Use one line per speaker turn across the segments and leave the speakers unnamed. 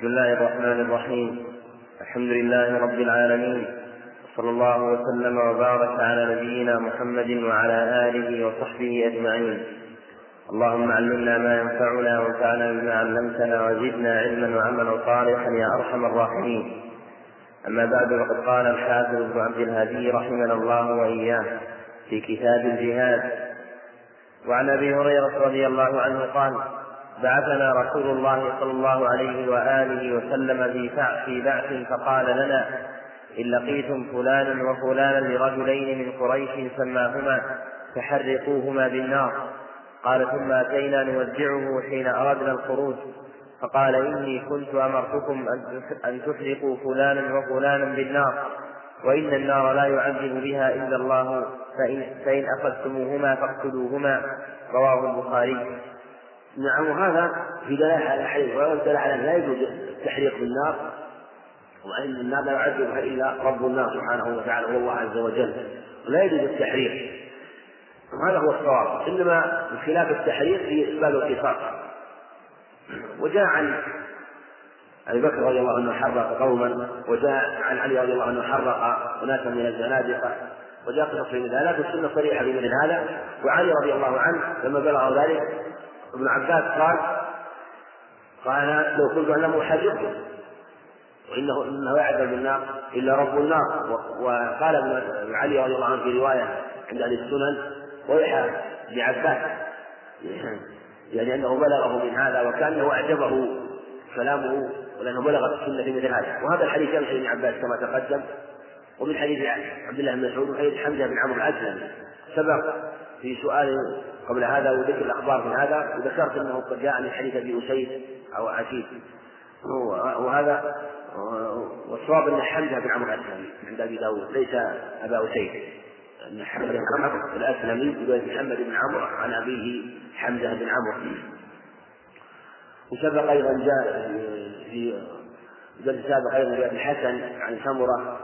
بسم الله الرحمن الرحيم. الحمد لله رب العالمين. صلى الله وسلم وبارك على نبينا محمد وعلى آله وصحبه أجمعين. اللهم علمنا ما ينفعنا وانفعنا بما علمتنا وزدنا علما وعملا صالحا يا أرحم الراحمين. أما بعد فقد قال الحافظ ابن عبد الهادي رحمنا الله وإياه في كتاب الجهاد. وعن أبي هريرة رضي الله عنه قال بعثنا رسول الله صلى الله عليه وآله وسلم في بعث فقال لنا إن لقيتم فلانا وفلانا لرجلين من قريش سماهما فحرقوهما بالنار. قال ثم أتينا نودعه حين أردنا الخروج. فقال إني كنت أمرتكم أن تحرقوا فلانا وفلانا بالنار وإن النار لا يعذب بها إلا الله فان, فإن أخذتموهما فاقتلوهما. رواه البخاري.
نعم وهذا في دلالة على الحديث ودلالة على أن لا يجوز التحريق بالنار وأن النار لا يعذبها إلا رب النار سبحانه وتعالى هو الله عز وجل ولا يجوز التحريق. وهذا هو الصواب. إنما خلاف التحريق في إسباب القصاص وجاء عن أبي بكر رضي الله عنه حرق قوما وجاء عن علي رضي الله عنه حرق أناسا من الزنادقة وجاء قصص في مثل هذا السنة صريحة في مثل هذا. وعلي رضي الله عنه لما بلغ ذلك ابن عباس قال قال لو كنت أعلم أحرقه وإنه إنه يعذب بالنار إلا رب النار. وقال ابن علي رضي الله عنه في رواية عند أهل السنن ويحى لعباس يعني أنه بلغه من هذا وكأنه أعجبه كلامه ولأنه بلغت السنة في مثل هذا. وهذا الحديث يمشي ابن عباس كما تقدم. ومن حديث عبد الله بن مسعود وحديث حمزة بن عمرو الأسلمي. سبق في سؤال قبل هذا وذكر الأخبار في هذا وذكرت أنه قد جاء من حديث أبي أسيد أو عتيق وهذا والصواب أن حمزة بن عمرو الأسلمي عند أبي داود ليس أبا أسيد. أن حمزة بن عمرو الأسلمي يقول محمد بن عمرو عن أبيه حمزة بن عمرو. وسبق أيضا جاء في الدرس السابق أيضا جاء الحسن عن سمرة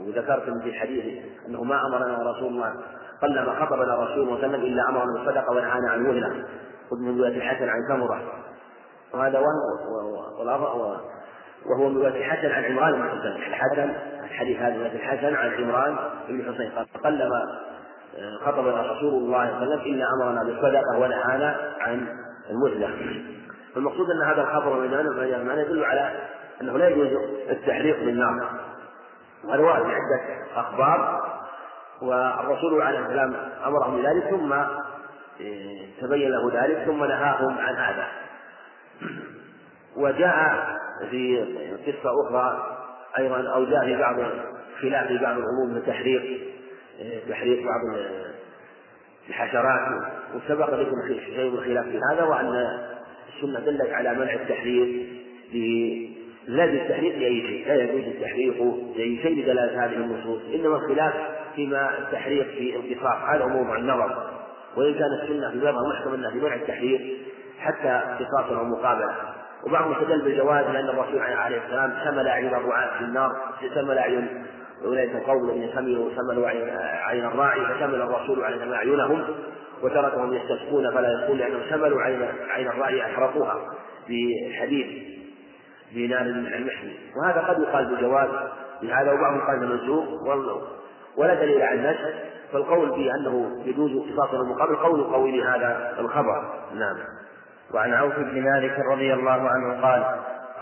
وذكرت في الحديث أنه ما أمرنا رسول الله قلما خطبنا رسول الله صلى الله عليه وسلم إلا أمرنا بالصدقة ونهانا عن الوهنة خذ من رواية الحسن عن سمرة وهذا وهو وهو من رواية الحسن عن عمران بن حسين. الحسن الحديث هذا رواية الحسن عن عمران بن حسين. قال قلما خطبنا رسول الله صلى الله عليه وسلم إلا أمرنا بالصدقة ونهانا عن المثلة فالمقصود أن هذا الخبر من يدل على أنه لا يجوز التحريق بالنار. وارد عدة أخبار والرسول عليه السلام أمرهم بذلك ثم تبين له ذلك ثم نهاهم عن هذا. وجاء في قصة أخرى أيضا أو جاء في بعض خلاف في بعض الأمور من تحريق تحريق بعض الحشرات. وسبق لكم شيء من الخلاف في هذا وأن السنة دلت على منع التحريق لا التحريق لأي شيء، لا يجوز التحريق لأي شيء لدلالة هذه النصوص، إنما الخلاف فيما التحريق في القصاص هذا موضوع النظر، وإن كان السنة في بعضها محكم أنها في منع التحريق حتى قصاصا أو مقابلة، وبعضهم استدل بالجواز لأن الرسول عليه السلام شمل أعين الرعاة في النار، شمل أعين أولئك القوم الذين سملوا سملوا عين الراعي فشمل الرسول عليه السلام أعينهم وتركهم يستسقون فلا يقول لأنهم شملوا عين عين الراعي أحرقوها بحديد بنار المحن وهذا قد يقال بجواز لهذا وبعضهم قال منسوخ ولا دليل على النسخ فالقول انه يجوز قصاص المقابل قول قوي لهذا الخبر. نعم.
وعن عوف بن مالك رضي الله عنه قال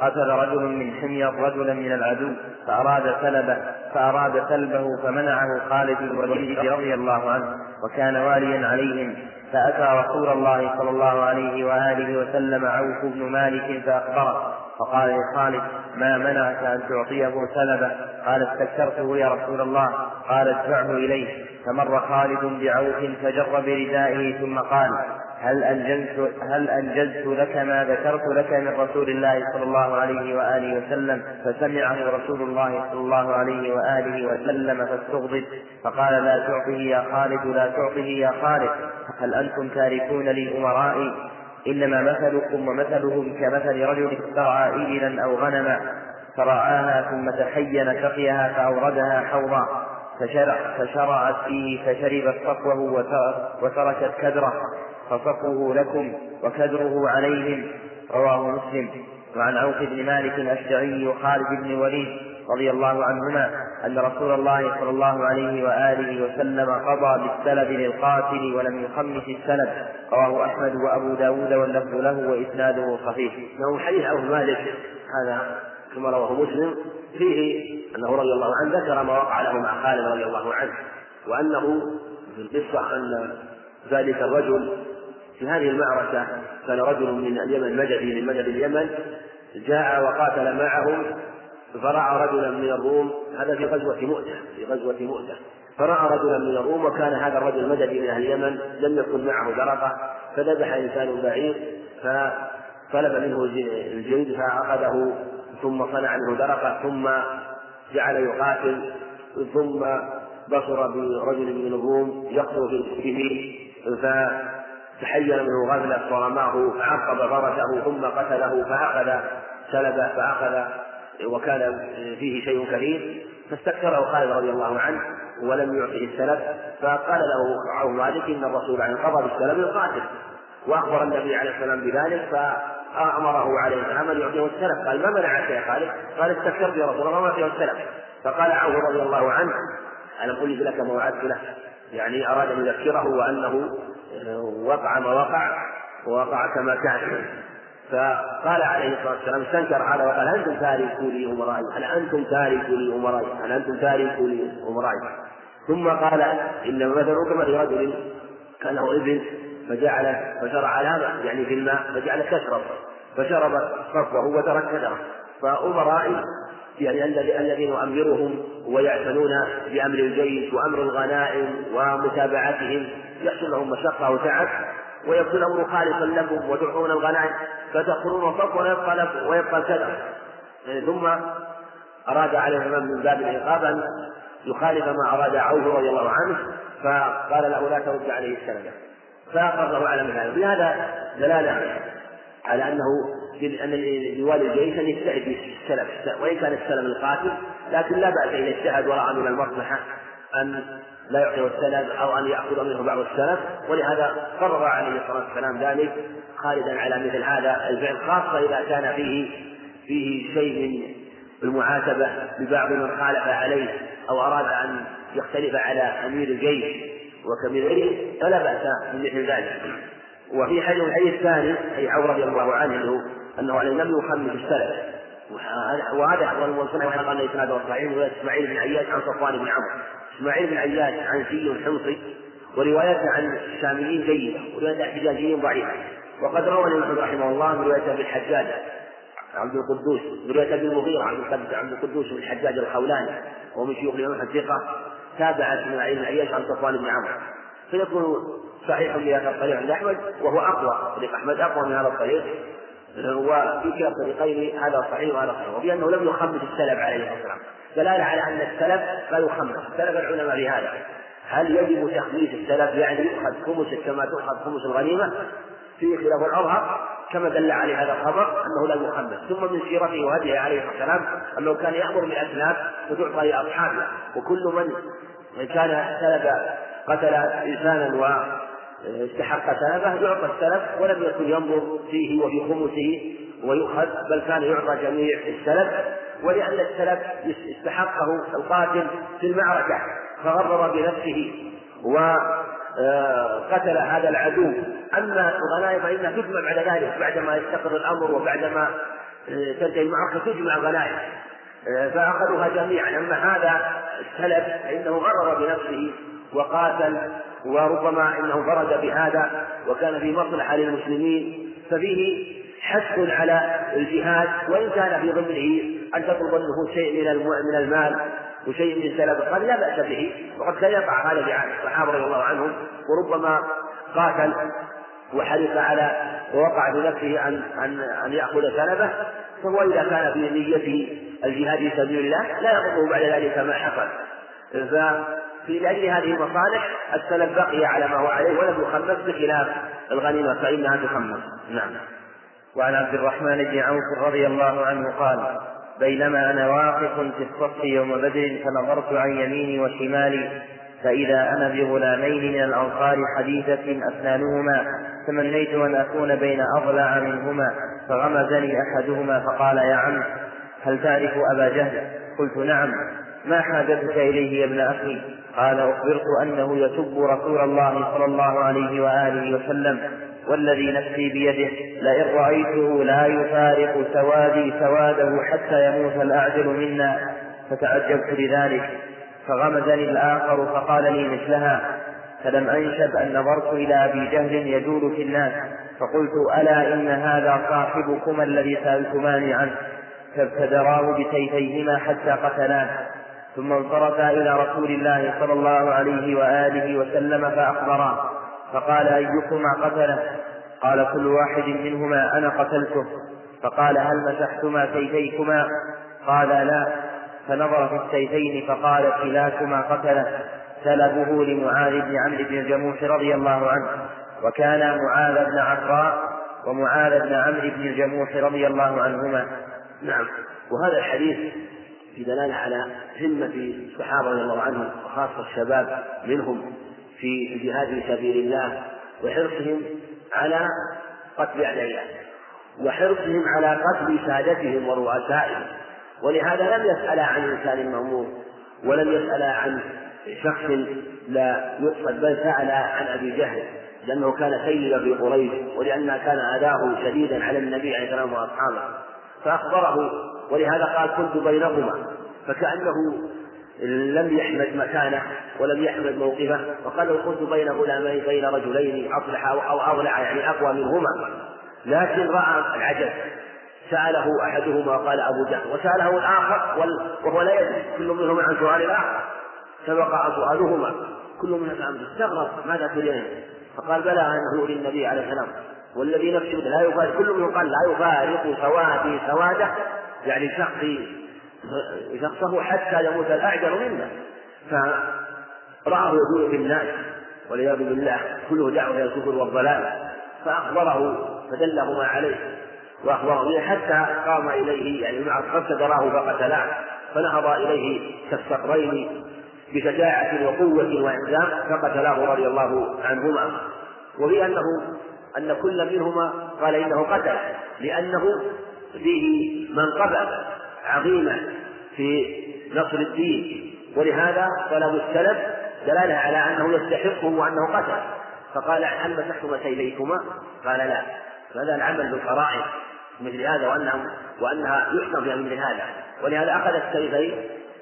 قتل رجل من حمير رجلا من العدو فأراد سلبه فأراد سلبه فمنعه خالد بن الوليد رضي الله عنه وكان واليا عليهم. فأتى رسول الله صلى الله عليه وآله وسلم عوف بن مالك فأخبره. فقال لخالد ما منعك أن تعطيه سلبه قال استكثرته يا رسول الله. قال ادفعه إليه. فمر خالد بعوف فجر بردائه ثم قال هل أنجزت هل أنجزت لك ما ذكرت لك من رسول الله صلى الله عليه وآله وسلم؟ فسمعه رسول الله صلى الله عليه وآله وسلم فاستغضب. فقال لا تعطه يا خالد لا تعطه يا خالد. هل أنتم تاركون لي أمرائي؟ إنما مثلكم ومثلهم كمثل رجل استرعى إبلا أو غنما فرعاها ثم تحين سقيها فأوردها حوضا فشرع فشرعت فيه فشربت صفوه وتركت كدره فصفوه لكم وكدره عليهم رواه مسلم. وعن عوف بن مالك الأشجعي وخالد بن وليد رضي الله عنهما أن رسول الله صلى الله عليه وآله وسلم قضى بالسلب للقاتل ولم يخمس السلب رواه أحمد وأبو داود واللفظ له وإسناده صحيح.
له حديث عوف مالك. هذا كما رواه مسلم. فيه أنه رضي الله عنه ذكر ما وقع له مع خالد رضي الله عنه وأنه في القصة أن ذلك الرجل في هذه المعركة كان رجل من اليمن مددي من مدد اليمن جاء وقاتل معهم فرأى رجلا من الروم هذا في غزوة مؤتة في غزوة مؤتة. فرأى رجلا من الروم وكان هذا الرجل مددي من أهل اليمن لم يكن معه درقة فذبح إنسان بعير فطلب منه الجلد فأخذه ثم صنع منه درقة ثم جعل يقاتل ثم بصر برجل من الروم يقتل في فتحين منه غفلة فرماه فعقب فرسه ثم قتله فأخذ سلبه فأخذ وكان فيه شيء كثير فاستكثره خالد رضي الله عنه ولم يعطه السلف فقال له عوف مالك إن الرسول عن قضى بالسلف القاتل. وأخبر النبي عليه السلام بذلك فأمره عليه السلام أن يعطيه السلف. قال ما منعك يا خالد؟ قال استكثرت يا رسول الله ما أعطيه السلف. فقال عوف رضي الله عنه الم قلت لك ما وعدت له. يعني أراد أن يذكره وأنه وقع ما وقع ووقع كما كان فقال عليه الصلاة والسلام استنكر هذا وقال أنتم تاركوا لي امرائي هل أنتم تاركوا لي امرائي هل أنتم تاركوا لي امرائي ثم قال إن مثل كمثل رجل كان له ابن فجعل فشرع على يعني في الماء فجعل تشرب فشرب صفوه وترك كدره. فامرائي يعني الذين يؤمرهم ويعتنون بأمر الجيش وأمر الغنائم ومتابعتهم يحصل لهم مشقة وتعب. ويكون الأمر خالصا لكم وتعطون الغنائم فتأخذون الصف ويبقى لكم ويبقى الكذا ثم أراد عليه الإمام من باب العقاب أن يخالف ما أراد عوف رضي الله عنه فقال له لا ترد عليه السلام فأقره على مثال في هذا دلالة على أنه أن لوالي الجيش أن يجتهد في السلف وإن كان السلم القاتل لكن لا بأس إذا اجتهد ورأى من المصلحة أن لا يعطيه السلف أو أن يأخذ منه بعض السلف ولهذا قرر عليه الصلاة والسلام ذلك خالدا على مثل هذا الفعل خاصة إذا كان فيه فيه شيء من المعاتبة ببعض من خالف عليه أو أراد أن يختلف على أمير الجيش وكبير فلا بأس بمثل ذلك. وفي حديث الحديث الثاني أي عمر رضي الله عنه أنه أنه لم يخمس السلف. وهذا هو المنصنع قال الإسناد الصحيح إسماعيل بن عياش عن صفوان بن عمرو. إسماعيل بن عياش عن سي حمصي وروايته عن الشاميين جيدة ورواية الحجاجيين ضعيفة. وقد روى الإمام رحمه الله من رواية أبي الحجاج عبد القدوس من رواية أبي المغيرة عبد القدوس بن الحجاج الخولاني ومن شيوخ الإمام الثقة تابع اسماعيل بن عياش عن صفوان بن عمرو. فيكون صحيح بهذا الطريق عند أحمد وهو أقوى طريق أحمد أقوى من هذا الطريق. وفي كلا الطريقين هذا صحيح وهذا صحيح. وبأنه لم يخمس السلف عليه الصلاة والسلام. دلالة على أن السلف لا يخمس اختلف العلماء في هذا هل يجب تخميس السلف يعني يؤخذ خمس كما تؤخذ خمس الغنيمة؟ في خلاف الأظهر كما دل عليه هذا الخبر أنه لا يخمس. ثم من سيرته وهديه عليه الصلاة والسلام أنه كان يأمر بالأسلاف وتعطى لأصحابه. وكل من كان سلب قتل إنسانا واستحق سلبه يعطى السلف ولم يكن ينظر فيه وفي خمسه ويؤخذ بل كان يعطى جميع السلف ولأن السلف استحقه القاتل في المعركة فغرر بنفسه وقتل هذا العدو. أما الغنائم فإنها تجمع بعد ذلك بعدما يستقر الأمر وبعدما تنتهي المعركة تجمع غنائم فأخذوها جميعا. أما هذا السلف فإنه غرر بنفسه وقاتل وربما إنه فرد بهذا وكان في مصلحة للمسلمين. ففيه حث على الجهاد وإن كان في ضمنه أن تطلب منه شيء من من المال وشيء من سلب قال لا بأس به. وقد كان يقع هذا بعهد الصحابة رضي الله عنهم وربما قاتل وحرص على ووقع في نفسه أن أن أن يأخذ سلبه. فهو إذا كان في نيته الجهاد في سبيل الله لا يضره بعد ذلك ما حصل. ففي لأجل هذه المصالح السلف بقي على ما هو عليه ولم يخمس بخلاف الغنيمة فإنها تخمس. نعم.
وعن عبد الرحمن بن عوف رضي الله عنه قال بينما أنا واقف في الصف يوم بدر فنظرت عن يميني وشمالي فإذا أنا بغلامين من الأنصار حديثة أسنانهما تمنيت أن أكون بين أضلع منهما فغمزني أحدهما فقال يا عم هل تعرف أبا جهل؟ قلت نعم. ما حاجتك إليه يا ابن أخي؟ قال أخبرت أنه يسب رسول الله صلى الله عليه وآله وسلم. والذي نفسي بيده لئن رأيته لا يفارق سوادي سواده حتى يموت الأعجل منا. فتعجبت لذلك فغمزني الآخر فقال لي مثلها فلم أنشب أن نظرت إلى أبي جهل يجول في الناس فقلت ألا إن هذا صاحبكما الذي سألتماني عنه. فابتدراه بسيفيهما حتى قتلاه. ثم انصرفا إلى رسول الله صلى الله عليه وآله وسلم فأخبراه. فقال أيكما قتله؟ قال كل واحد منهما أنا قتلته. فقال هل مسحتما سيفيكما؟ قال لا. فنظر في السيفين فقال كلاكما قتله. سلبه لمعاذ بن عمرو بن الجموح رضي الله عنه. وكان معاذ بن عفراء ومعاذ بن عمرو بن الجموح رضي الله عنهما.
نعم. وهذا الحديث في دلالة على همة الصحابة رضي الله عنهم وخاصة الشباب منهم. في الجهاد في سبيل الله وحرصهم على قتل أعدائه وحرصهم على قتل سادتهم ورؤسائهم. ولهذا لم يسألا عن إنسان مأمور ولم يسألا عن شخص لا يقصد بل سأل عن أبي جهل لأنه كان سيدا في قريش ولأن كان أذاه شديدا على النبي عليه السلام وأصحابه فأخبره. ولهذا قال كنت بينهما. فكأنه لم يحمد مكانه ولم يحمد موقفه لو كنت بين غلامين بين رجلين أصلح أو أضلع يعني أقوى منهما. لكن رأى العجب سأله أحدهما قال أبو جهل وسأله الآخر وهو لا يدري. كل منهما عن سؤال الآخر سبق سؤالهما. كل منهما استغرب ماذا تريد فقال بلى أنه للنبي عليه السلام والذي نفسه لا يفارق كل منهم قال لا يفارق سوادي سواده يعني شخصي شخصه حتى يموت الأعجل منا فرآه يقول في الناس والعياذ بالله كله دعوة إلى الكفر والضلال. فأخبره فدلهما عليه. وأخبره حتى قام إليه يعني مع تراه فقتلاه. فنهض إليه كالصقرين بشجاعة وقوة وإنزام فقتلاه رضي الله عنهما. وفي أنه أن كل منهما قال إنه قتل لأنه فيه منقبة عظيمة في نصر الدين. ولهذا طلب السلف دلالة على أنه يستحقه وأنه قتل. فقال هل مسحتما سيفيكما؟ قال لا. فهذا العمل بالفرائض مثل هذا وأنه وأنها يحكم في مثل هذا. ولهذا أخذ السيفين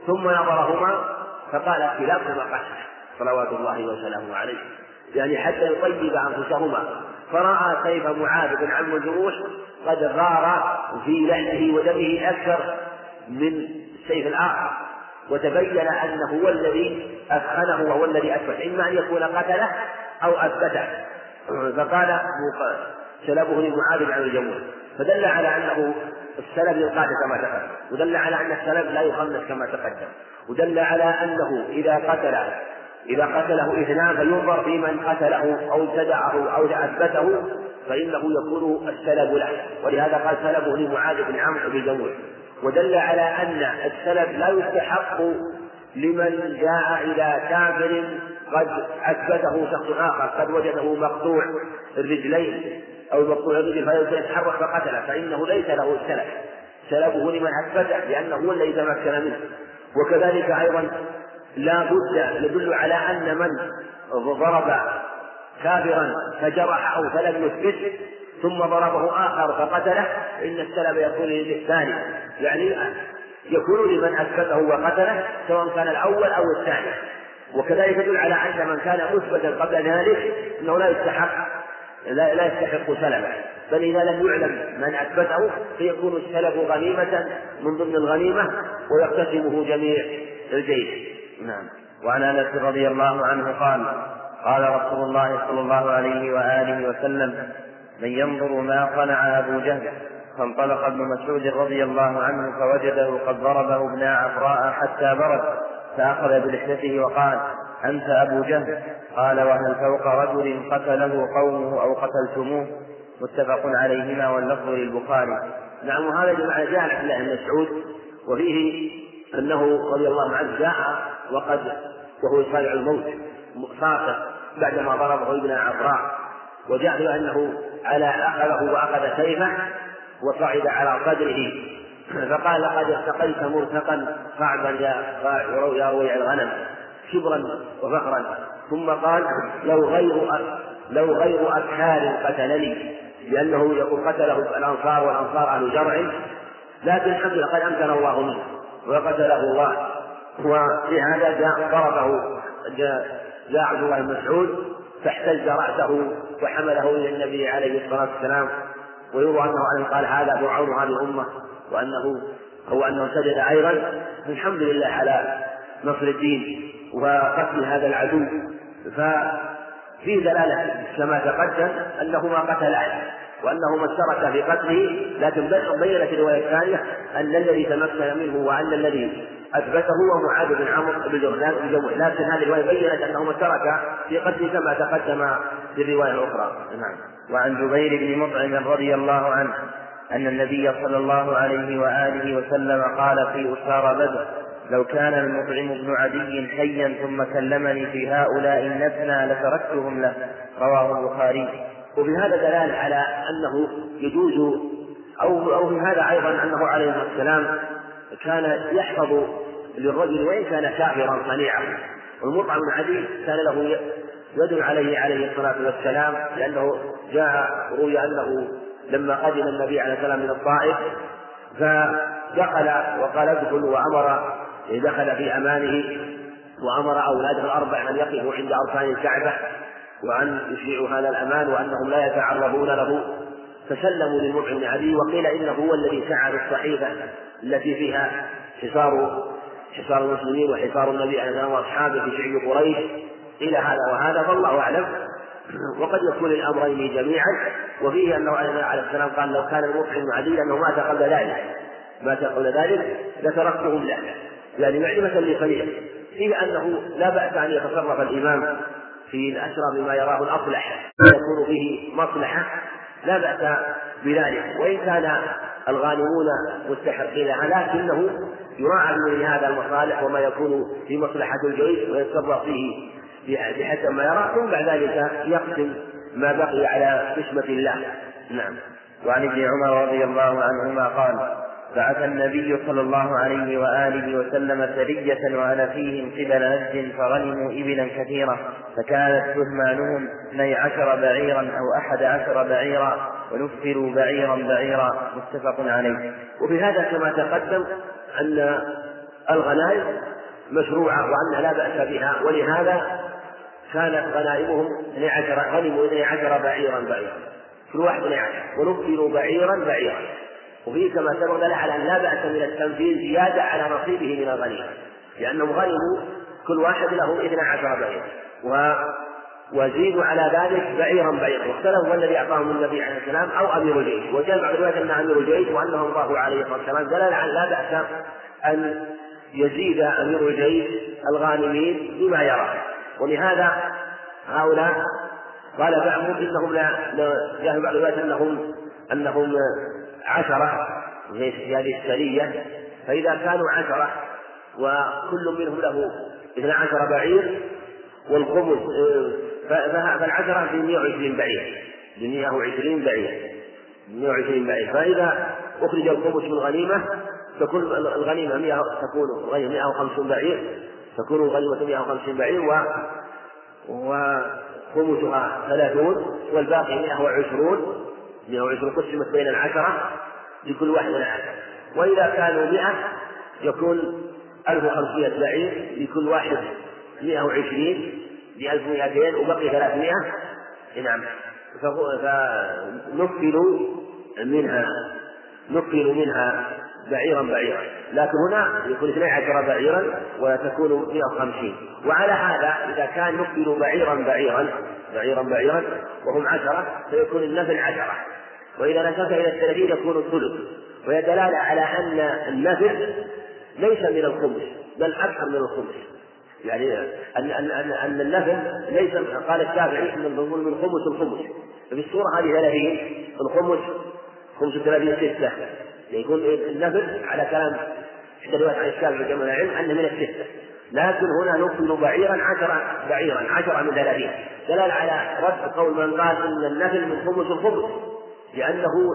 ثم نظرهما فقال كلاكما قتل. صلوات الله وسلامه عليه. يعني حتى يطيب أنفسهما. فرأى سيف معاذ بن عم الجروح قد غار في لحمه ودمه أكثر من السيف الآخر وتبين أنه هو الذي أثخنه وهو الذي أثبت. إما أن يكون قتله أو أثبته. فقال سلبه لمعاذ عن الجموع فدل على أنه السلب ينقاد كما تقدم. ودل على أن السلب لا يخمس كما تقدم. ودل على أنه إذا قتل إذا قتله إثنان فينظر في من قتله أو ابتدعه أو أثبته فإنه يكون السلب له. ولهذا قال سلبه لمعاذ بن عمرو بن ودل على أن السلب لا يستحق لمن جاء إلى كافر قد أثبته شخص آخر قد وجده مقطوع الرجلين أو مقطوع الرجل فيتحرك فقتله فإنه ليس له السلب سلبه لمن أثبته لأنه هو الذي تمكن منه. وكذلك أيضا لا بد يدل على أن من ضرب كافرا فجرحه فلم يثبت ثم ضربه آخر فقتله إن السلب يكون للثاني يعني يكون لمن أثبته وقتله سواء كان الأول أو الثاني. وكذلك يدل على أن من كان مثبتا قبل ذلك أنه لا يستحق لا, لا يستحق سلبه بل إذا لم يعلم من أثبته فيكون السلب غنيمة من ضمن الغنيمة ويقتسمه جميع الجيش.
نعم. وعن أنس رضي الله عنه قال قال رسول الله صلى الله عليه وآله وسلم من ينظر ما صنع أبو جهل فانطلق ابن مسعود رضي الله عنه فوجده قد ضربه ابن عفراء حتى برد فأخذ بلحيته وقال أنت أبو جهل؟ قال وهل فوق رجل قتله قومه أو قتلتموه؟ متفق عليهما واللفظ للبخاري.
نعم وهذا جمع جاء عن الله بن مسعود وفيه أنه رضي الله عنه جاء وقد وهو يصارع الموت صاصة بعدما ضربه ابن عفراء. وجاء أنه على أخذه وأخذ سيفه وصعد على صدره فقال لقد ارتقيت مرتقا صعبا يا يا رويع الغنم كبرا وفخرا. ثم قال لو غير لو غير أكحال قتلني لأنه يقول قتله الأنصار والأنصار أهل جرع. لكن الحمد لله قد أمكن الله منه وقتله الله. وفي هذا جاء ضربه جاء, جاء عبد الله بن مسعود فاحتج رأسه وحمله إلى النبي عليه الصلاة والسلام ويروى أنه قال هذا فرعون هذه الأمة وأنه هو أنه سجد أيضا. الحمد لله على نصر الدين وقتل هذا العدو. ففي دلالة كما تقدم أنه ما قتل أحد وأنه ما اشترك في قتله لكن بينت الرواية الثانية أن الذي تمكن منه وأن الذي أثبته هو معاذ بن عمرو بن جهنان بن لكن هذه الرواية بينت أنه اشترك في قتله كما تقدم في الرواية الأخرى. نعم.
وعن جبير بن مطعم رضي الله عنه أن النبي صلى الله عليه وآله وسلم قال في أسار بدر لو كان المطعم بن عدي حيا ثم كلمني في هؤلاء النتنى لتركتهم له. رواه البخاري.
وفي هذا دلالة على أنه يجوز أو أو في هذا أيضا أنه عليه والسلام كان يحفظ للرجل وإن كان كافرا صنيعا. والمطعم بن عدي كان له يد عليه عليه الصلاة والسلام لأنه جاء روي أنه لما قدم النبي عليه السلام من الطائف فدخل وقال ادخلوا وأمر دخل في أمانه وأمر أولاده الأربع أن يقفوا عند أركان الكعبة وأن يشيعوا هذا الأمان وأنهم لا يتعرضون له. فسلموا للمطعم بن عدي وقيل إنه هو الذي سعى الصحيفة التي فيها حصار حصار المسلمين وحصار النبي عليه الصلاة والسلام وأصحابه في شعب قريش إلى هذا وهذا فالله أعلم. وقد يكون الأمرين جميعا وفيه أنه عليه السلام قال لو كان المطعم عديلا أنه مات قبل ذلك. مات قبل ذلك لتركتهم له يعني معرفة لخليل فيه أنه لا بأس أن يتصرف الإمام في الأسرى بما يراه الأصلح. ويكون فيه مصلحة. لا بأس بذلك. وإن كان الغانمون مستحقين. لكنه يراعى من هذا المصالح وما يكون في مصلحة الجيش ويتصرف فيه بحسب ما يرى ثم بعد ذلك يقسم ما بقي على قسمة الله. نعم.
وعن ابن عمر رضي الله عنهما قال بعث النبي صلى الله عليه وآله وسلم سرية وأنا فيهم قبل نجد فغنموا إبلا كثيرة فكانت سهمانهم اثني عشر بعيرا أو أحد عشر بعيرا ونفروا بعيرا بعيرا. متفق عليه.
وفي هذا كما تقدم أن الغنائم مشروعة وأنها لا بأس بها ولهذا كانت غنائمهم اثني عشر غنموا اثني عشر بعيرا بعيرا. كل واحد اثني عشر ونفروا بعيرا بعيرا. وفيه كما سبق دل على أن لا بأس من التنفيذ زيادة على نصيبه من الغنيمة لأنهم غنموا كل واحد له اثنا عشر بعيرا و وزيدوا على ذلك بعيرا بعيرا. واختلفوا الذي أعطاهم النبي عليه السلام أو أمير الجيش. وجاء بعض الروايات أن أمير الجيش وانه الله عليه الصلاة والسلام دلالة على لا بأس أن يزيد أمير الجيش الغانمين بما يرى. ولهذا هؤلاء قال بعضهم إنهم لا جاء بعض الروايات انهم أنهم عشرة في هذه السرية فإذا كانوا عشرة وكل منهم له اثنا عشر بعير والخمس فالعشرة في 120 بعير ب 120 بعير 120 بعير. فإذا أخرج الخمس من الغنيمة تكون الغنيمة 100 تكون الغنيمة 150 بعير تكون الغنيمة 150 بعير و وخمسها 30 والباقي 120 120 قسمت بين العشرة لكل واحد من العشرة. وإذا كانوا مئة يكون 1500 بعير لكل واحد 120 ب 1200 وبقي 300 نعم. فنقلوا منها نقلوا منها بعيرا بعيرا. لكن هنا يكون 12 بعيرا وتكون 150 وعلى هذا إذا كان نقلوا بعيرا بعيرا بعيرا بعيرا وهم عشرة فيكون النفل عشرة. وإذا نشرت إلى الثلاثين يكون الثلث. وهي دلالة على أن النفل ليس من الخمس بل أكثر من الخمس يعني أن أن أن, أن النفل ليس قال الشافعي أن من خمس الخمس ففي الصورة هذه ثلاثين الخمس خمس ثلاثين ستة يكون النفل على كلام إحدى الروايات عن الشافعي كما العلم أنه من الستة. لكن هنا نفل بعيرا عشرة بعيرا عشرة من ثلاثين دلالة على رد قول من قال إن النفل من خمس الخمس لأنه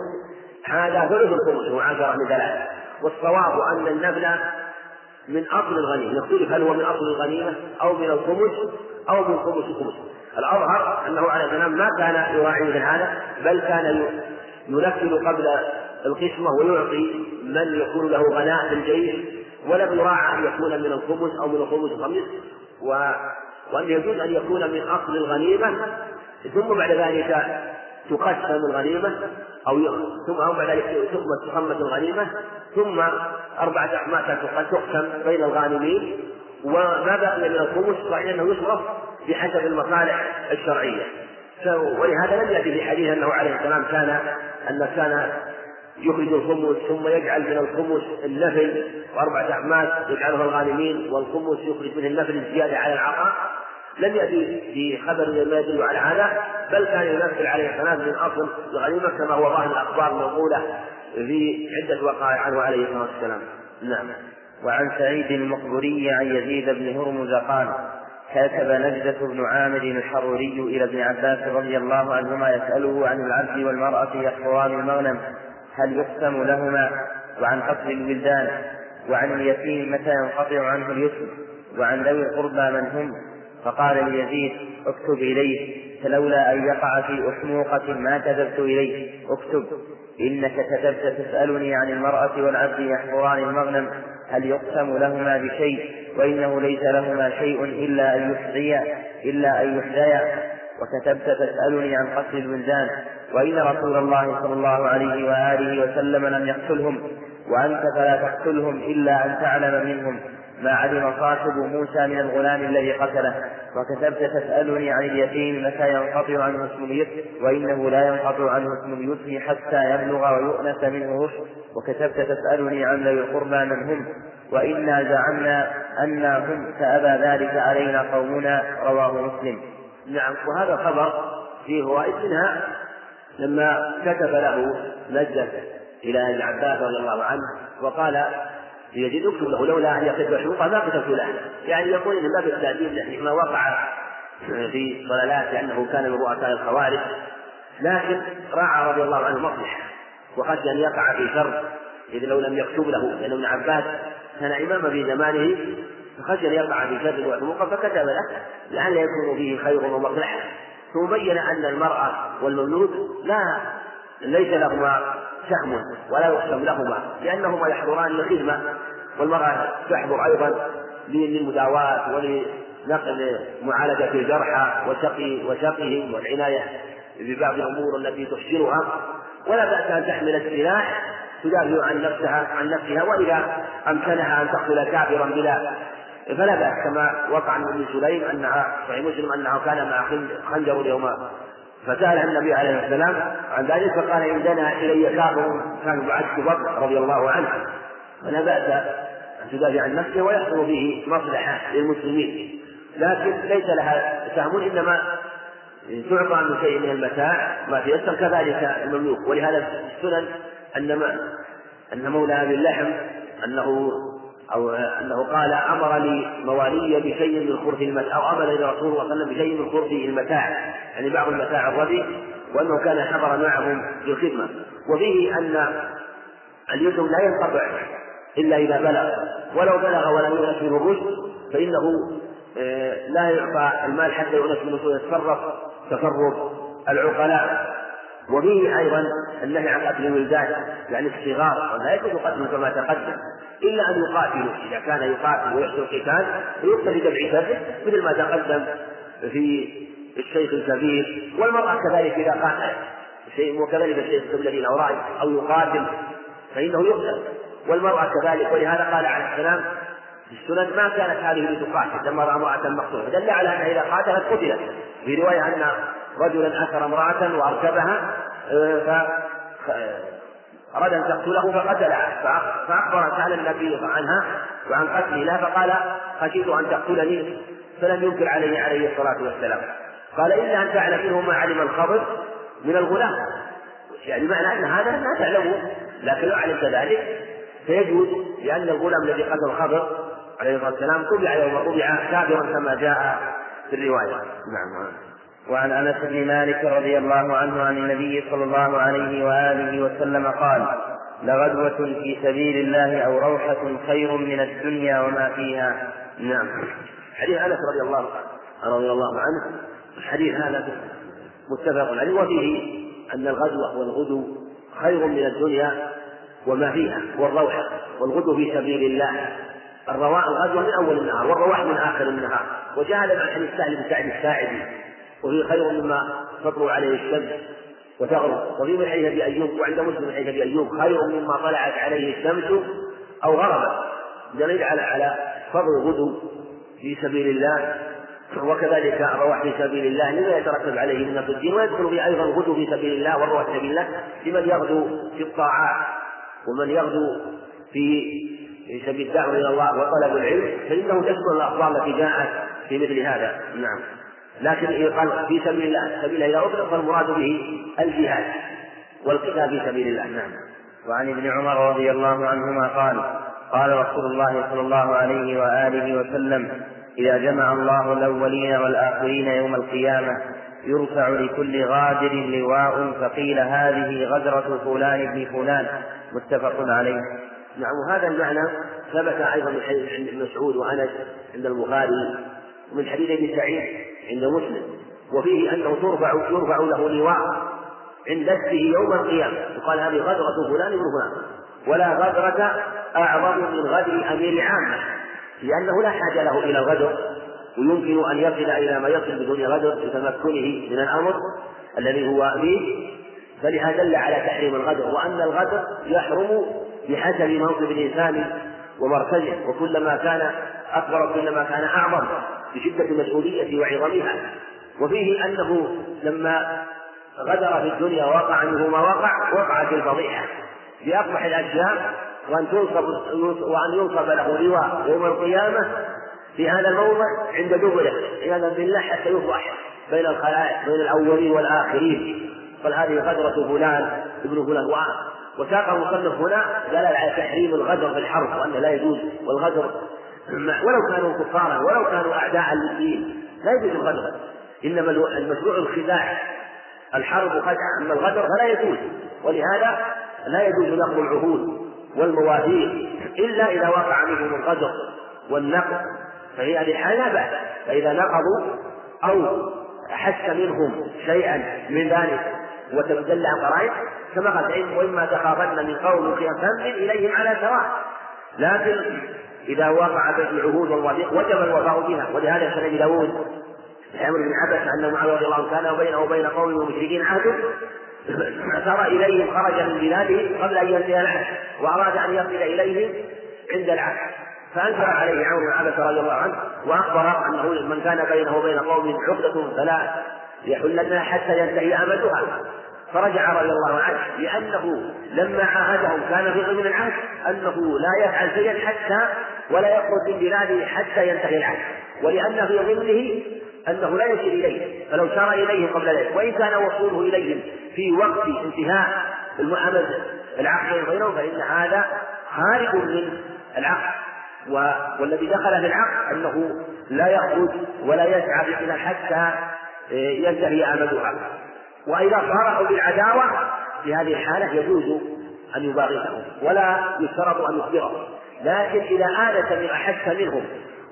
هذا ثلث الخمس هو عشرة من ثلاثة والصواب أن النبل من أصل الغنيمة. يختلف هل هو من أصل الغنيمة أو من الخمس أو من خمس الخمس الأظهر أنه عليه السلام ما كان يراعي مثل هذا بل كان ينفذ قبل القسمة ويعطي من يكون له غناء في الجيش ولم يراعى أن يكون من الخمس أو من الخمس الخمس و... وأن يجوز أن يكون من أصل الغنيمة. ثم بعد ذلك تقسم الغنيمة أو ثم بعد ذلك ثم تخمس الغنيمة ثم أربعة أحماس تقسم بين الغانمين. وما بقي من الخمس؟ فإنه يصرف بحسب المصالح الشرعية. ولهذا لم يأتي في حديث أنه عليه السلام كان أن كان يخرج الخمس ثم يجعل من الخمس النفل وأربعة أحماس يجعلها الغانمين والخمس يخرج منه النفل الزيادة على العطاء لم يأتي في خبر ما يدل على هذا بل كان ينفل عليه السلام من أصل الغنيمة كما هو ظاهر الأخبار المنقولة في عدة وقائع عنه عليه الصلاة والسلام. نعم.
وعن سعيد المقبوري عن يزيد بن هرمز قال كتب نجدة بن عامر الحروري إلى ابن عباس رضي الله عنهما يسأله عن العبد والمرأة يحفظان المغنم هل يقسم لهما؟ وعن قتل الولدان وعن اليتيم متى ينقطع عنه اليتم وعن ذوي القربى من هم فقال ليزيد اكتب إليه فلولا أن يقع في أحموقة ما كتبت إليه. اكتب إنك كتبت تسألني عن المرأة والعبد يحفران المغنم هل يقسم لهما بشيء؟ وإنه ليس لهما شيء إلا أن يحظي إلا أن يحذيا وكتبت تسألني عن قتل الولدان. وإن رسول الله صلى الله عليه وآله وسلم لم يقتلهم وأنت فلا تقتلهم إلا أن تعلم منهم. ما علم صاحب موسى من الغلام الذي قتله وكتبت تسألني عن اليتيم متى ينقطع عنه اسم اليتم وإنه لا ينقطع عنه اسم اليتم حتى يبلغ ويؤنس منه رشد وكتبت تسألني عن ذوي القربى من هم وإنا زعمنا أنا هم فأبى ذلك علينا قومنا رواه مسلم.
نعم وهذا خبر فيه فوائد منها لما كتب له نجد إلى ابن عباس رضي الله عنه وقال يجد اكتب له لولا أن يقف شروطه ما كتبت له يعني يقول إن باب التأديب ما وقع في ضلالات لأنه كان من رؤساء الخوارج. لكن راعى رضي الله عنه مصلحة. وخشي أن يقع في شر. إذ لو لم يكتب له لأن ابن عباس كان إماما في زمانه فخشي أن يقع في شر وعقوبه فكتب له. لعل يكون فيه خير ومصلحة. ثم بين أن المرأة والمولود لا ليس لهما سهم ولا يقسم لهما لأنهما يحضران للخدمة والمرأة تحضر أيضا للمداواة ولنقل معالجة الجرحى وشقي وشقهم والعناية ببعض الأمور التي تحسنها ولا بأس أن تحمل السلاح تدافع عن نفسها عن نفسها وإذا أمكنها أن تقتل كافرا بلا فلا بأس كما وقع ابن سليم أنها صحيح مسلم أنه كان مع خنجر يوم فسأل النبي عليه السلام عن ذلك فقال إن دنا إلي كافر كان يعد بكر رضي الله عنه. فلا بأس أن تدافع عن نفسه ويحصل به مصلحة للمسلمين. لكن ليس لها سهم إنما تعطى من شيء من المتاع ما تيسر كذلك المملوك. ولهذا السنن أن أن مولى أبي اللحم أنه أو أنه قال أمر لي موالي بشيء من خرف المتاع أو أمر إلى رسول الله صلى الله عليه وسلم بشيء من خرف المتاع يعني بعض المتاع الردي وأنه كان حضر معهم في الخدمة وفيه أن اليتم لا ينقطع إلا إذا بلغ. ولو بلغ ولم يؤنس منه الرشد فإنه آه، لا يعطى المال حتى يؤنس منه يتصرف تصرف العقلاء. وفيه أيضا النهي عن قتل الولدان يعني الصغار ولا يجوز قتلهم كما تقدم. إلا أن يقاتلوا. إذا كان يقاتل ويحصل القتال فيقتل بجمع مثل ما تقدم في الشيخ الكبير. والمرأة كذلك إذا قاتل شيء وكذلك الشيخ الذي له رأي أو يقاتل فإنه يقتل. والمرأة كذلك ولهذا قال عليه السلام في السنن ما كانت هذه لتقاتل لما رأى امرأة مقتولة. دل على أنها إذا قاتلت قتلت. في رواية أن رجلا أثر امرأة وأركبها آه، أراد أن تقتله فقتلها فأخبر تعالى النبي عنها وعن قتلها فقال خشيت أن تقتلني فلم ينكر عليه عليه الصلاة والسلام. قال إلا أن تعلم منه ما علم الخبر من الغلام. يعني معنى أن هذا لا تعلمه لكن لو علمت ذلك فيجوز لأن الغلام الذي قتل الخبر عليه الصلاة والسلام طبع يوم طبع كافرا كما جاء في الرواية. نعم.
وعن أنس بن مالك رضي الله عنه عن النبي صلى الله عليه وآله وسلم قال لغدوة في سبيل الله أو روحة خير من الدنيا وما فيها.
نعم. حديث أنس رضي الله رضي الله عنه الحديث هذا متفق عليه وفيه أن الغدوة والغدو خير من الدنيا وما فيها والروحة والغدو في سبيل الله. الرواء الغدوة من أول النهار والرواح من آخر النهار. وجاء عن حديث سهل بن سعد الساعدي. وفيه خير مما تطلع عليه الشمس وتغرب. وفي من حديث ابي ايوب وعند مسلم من حديث ابي ايوب خير مما طلعت عليه الشمس أو غربت. دليل على على فضل الغدو في سبيل الله. وكذلك الرواح في سبيل الله. لما يترتب عليه من الدين. ويدخل في أيضا الغدو في سبيل الله والرواح في سبيل الله. لمن يغدو في الطاعات ومن يغدو في في سبيل الدعوة إلى الله وطلب العلم. فإنه تشمل الأخبار التي جاءت في مثل هذا. نعم. لكن قال في سبيل الله سبيل إلى أطلق فالمراد به الجهاد والقتال في سبيل الله. نعم.
وعن ابن عمر رضي الله عنهما قال قال رسول الله صلى الله عليه وآله وسلم إذا جمع الله الأولين والآخرين يوم القيامة يرفع لكل غادر لواء فقيل هذه غدرة فلان بن فلان. متفق عليه.
نعم. وهذا المعنى ثبت أيضا من حديث مسعود وأنس عند البخاري ومن حديث ابن سعيد عند مسلم وفيه أنه ترفع يرفع له لواء عند نفسه يوم القيامة. يقال هذه غدرة فلان بن فلان. ولا غدرة أعظم من غدر أمير عامة لأنه لا حاجة له إلى الغدر ويمكن أن يصل إلى ما يصل بدون غدر لتمكنه من الأمر الذي هو فيه فلهذا دل على تحريم الغدر وأن الغدر يحرم بحسب منصب الإنسان ومركزه وكلما كان أكبر كلما كان أعظم. بشدة المسؤولية وعظمها. وفيه أنه لما غدر في الدنيا وقع منه ما وقع وقعت الفضيحة. بأقبح الأشياء وأن تنصب وأن ينصب له لواء يوم القيامة في هذا الموضع عند دبره عياذا بالله حتى يفضح بين الخلائق بين الأولين والآخرين. قال هذه غدرة فلان ابن فلان وساق المصنف هنا دلالة على تحريم الغدر في الحرب وأنه لا يجوز. والغدر ولو كانوا كفارا ولو كانوا أعداء للدين لا يجوز الغدر. إنما المشروع الخداع الحرب خدعة أما الغدر فلا يجوز. ولهذا لا يجوز نقض العهود والمواثيق إلا إذا وقع منهم الغدر والنقض. فهي لا بأس. فإذا نقضوا أو أحس منهم شيئا من ذلك وتدل عن قرائن كما قال وإما تخافن من قوم فانزل إليهم على سواء لكن إذا وقعت العهود والوثيق وجب الوفاء بها. ولهذا كان أبي داود عمرو بن عبس أن معاوية رضي الله عنه كان بينه وبين قوم المشركين عهد فسار إليهم خرج من بلاده قبل أن ينتهي العهد وأراد أن يصل إليهم عند العهد. فأنكر عليه عمرو بن عبس رضي الله عنه وأخبر أنه من كان بينه وبين قوم عقدة فلا يحلن حتى ينتهي أمدها فرجع رضي الله عنه لأنه لما عاهدهم كان في ضمن العهد أنه لا يفعل شيئا حتى ولا يخرج من بلاده حتى ينتهي العهد. ولأن في ضمنه أنه لا يصل إليه فلو سار إليه قبل ذلك. وإن كان وصوله إليهم في وقت انتهاء المعاملة العقد بينهم فإن هذا خارج من العقد. والذي دخل في العقد أنه لا يخرج ولا يسعى بها حتى ينتهي أمدها. وإذا صارحوا بالعداوة في هذه الحالة يجوز أن يباغتهم ولا يشترط أن يخبرهم. لكن إذا آنس من أحس منهم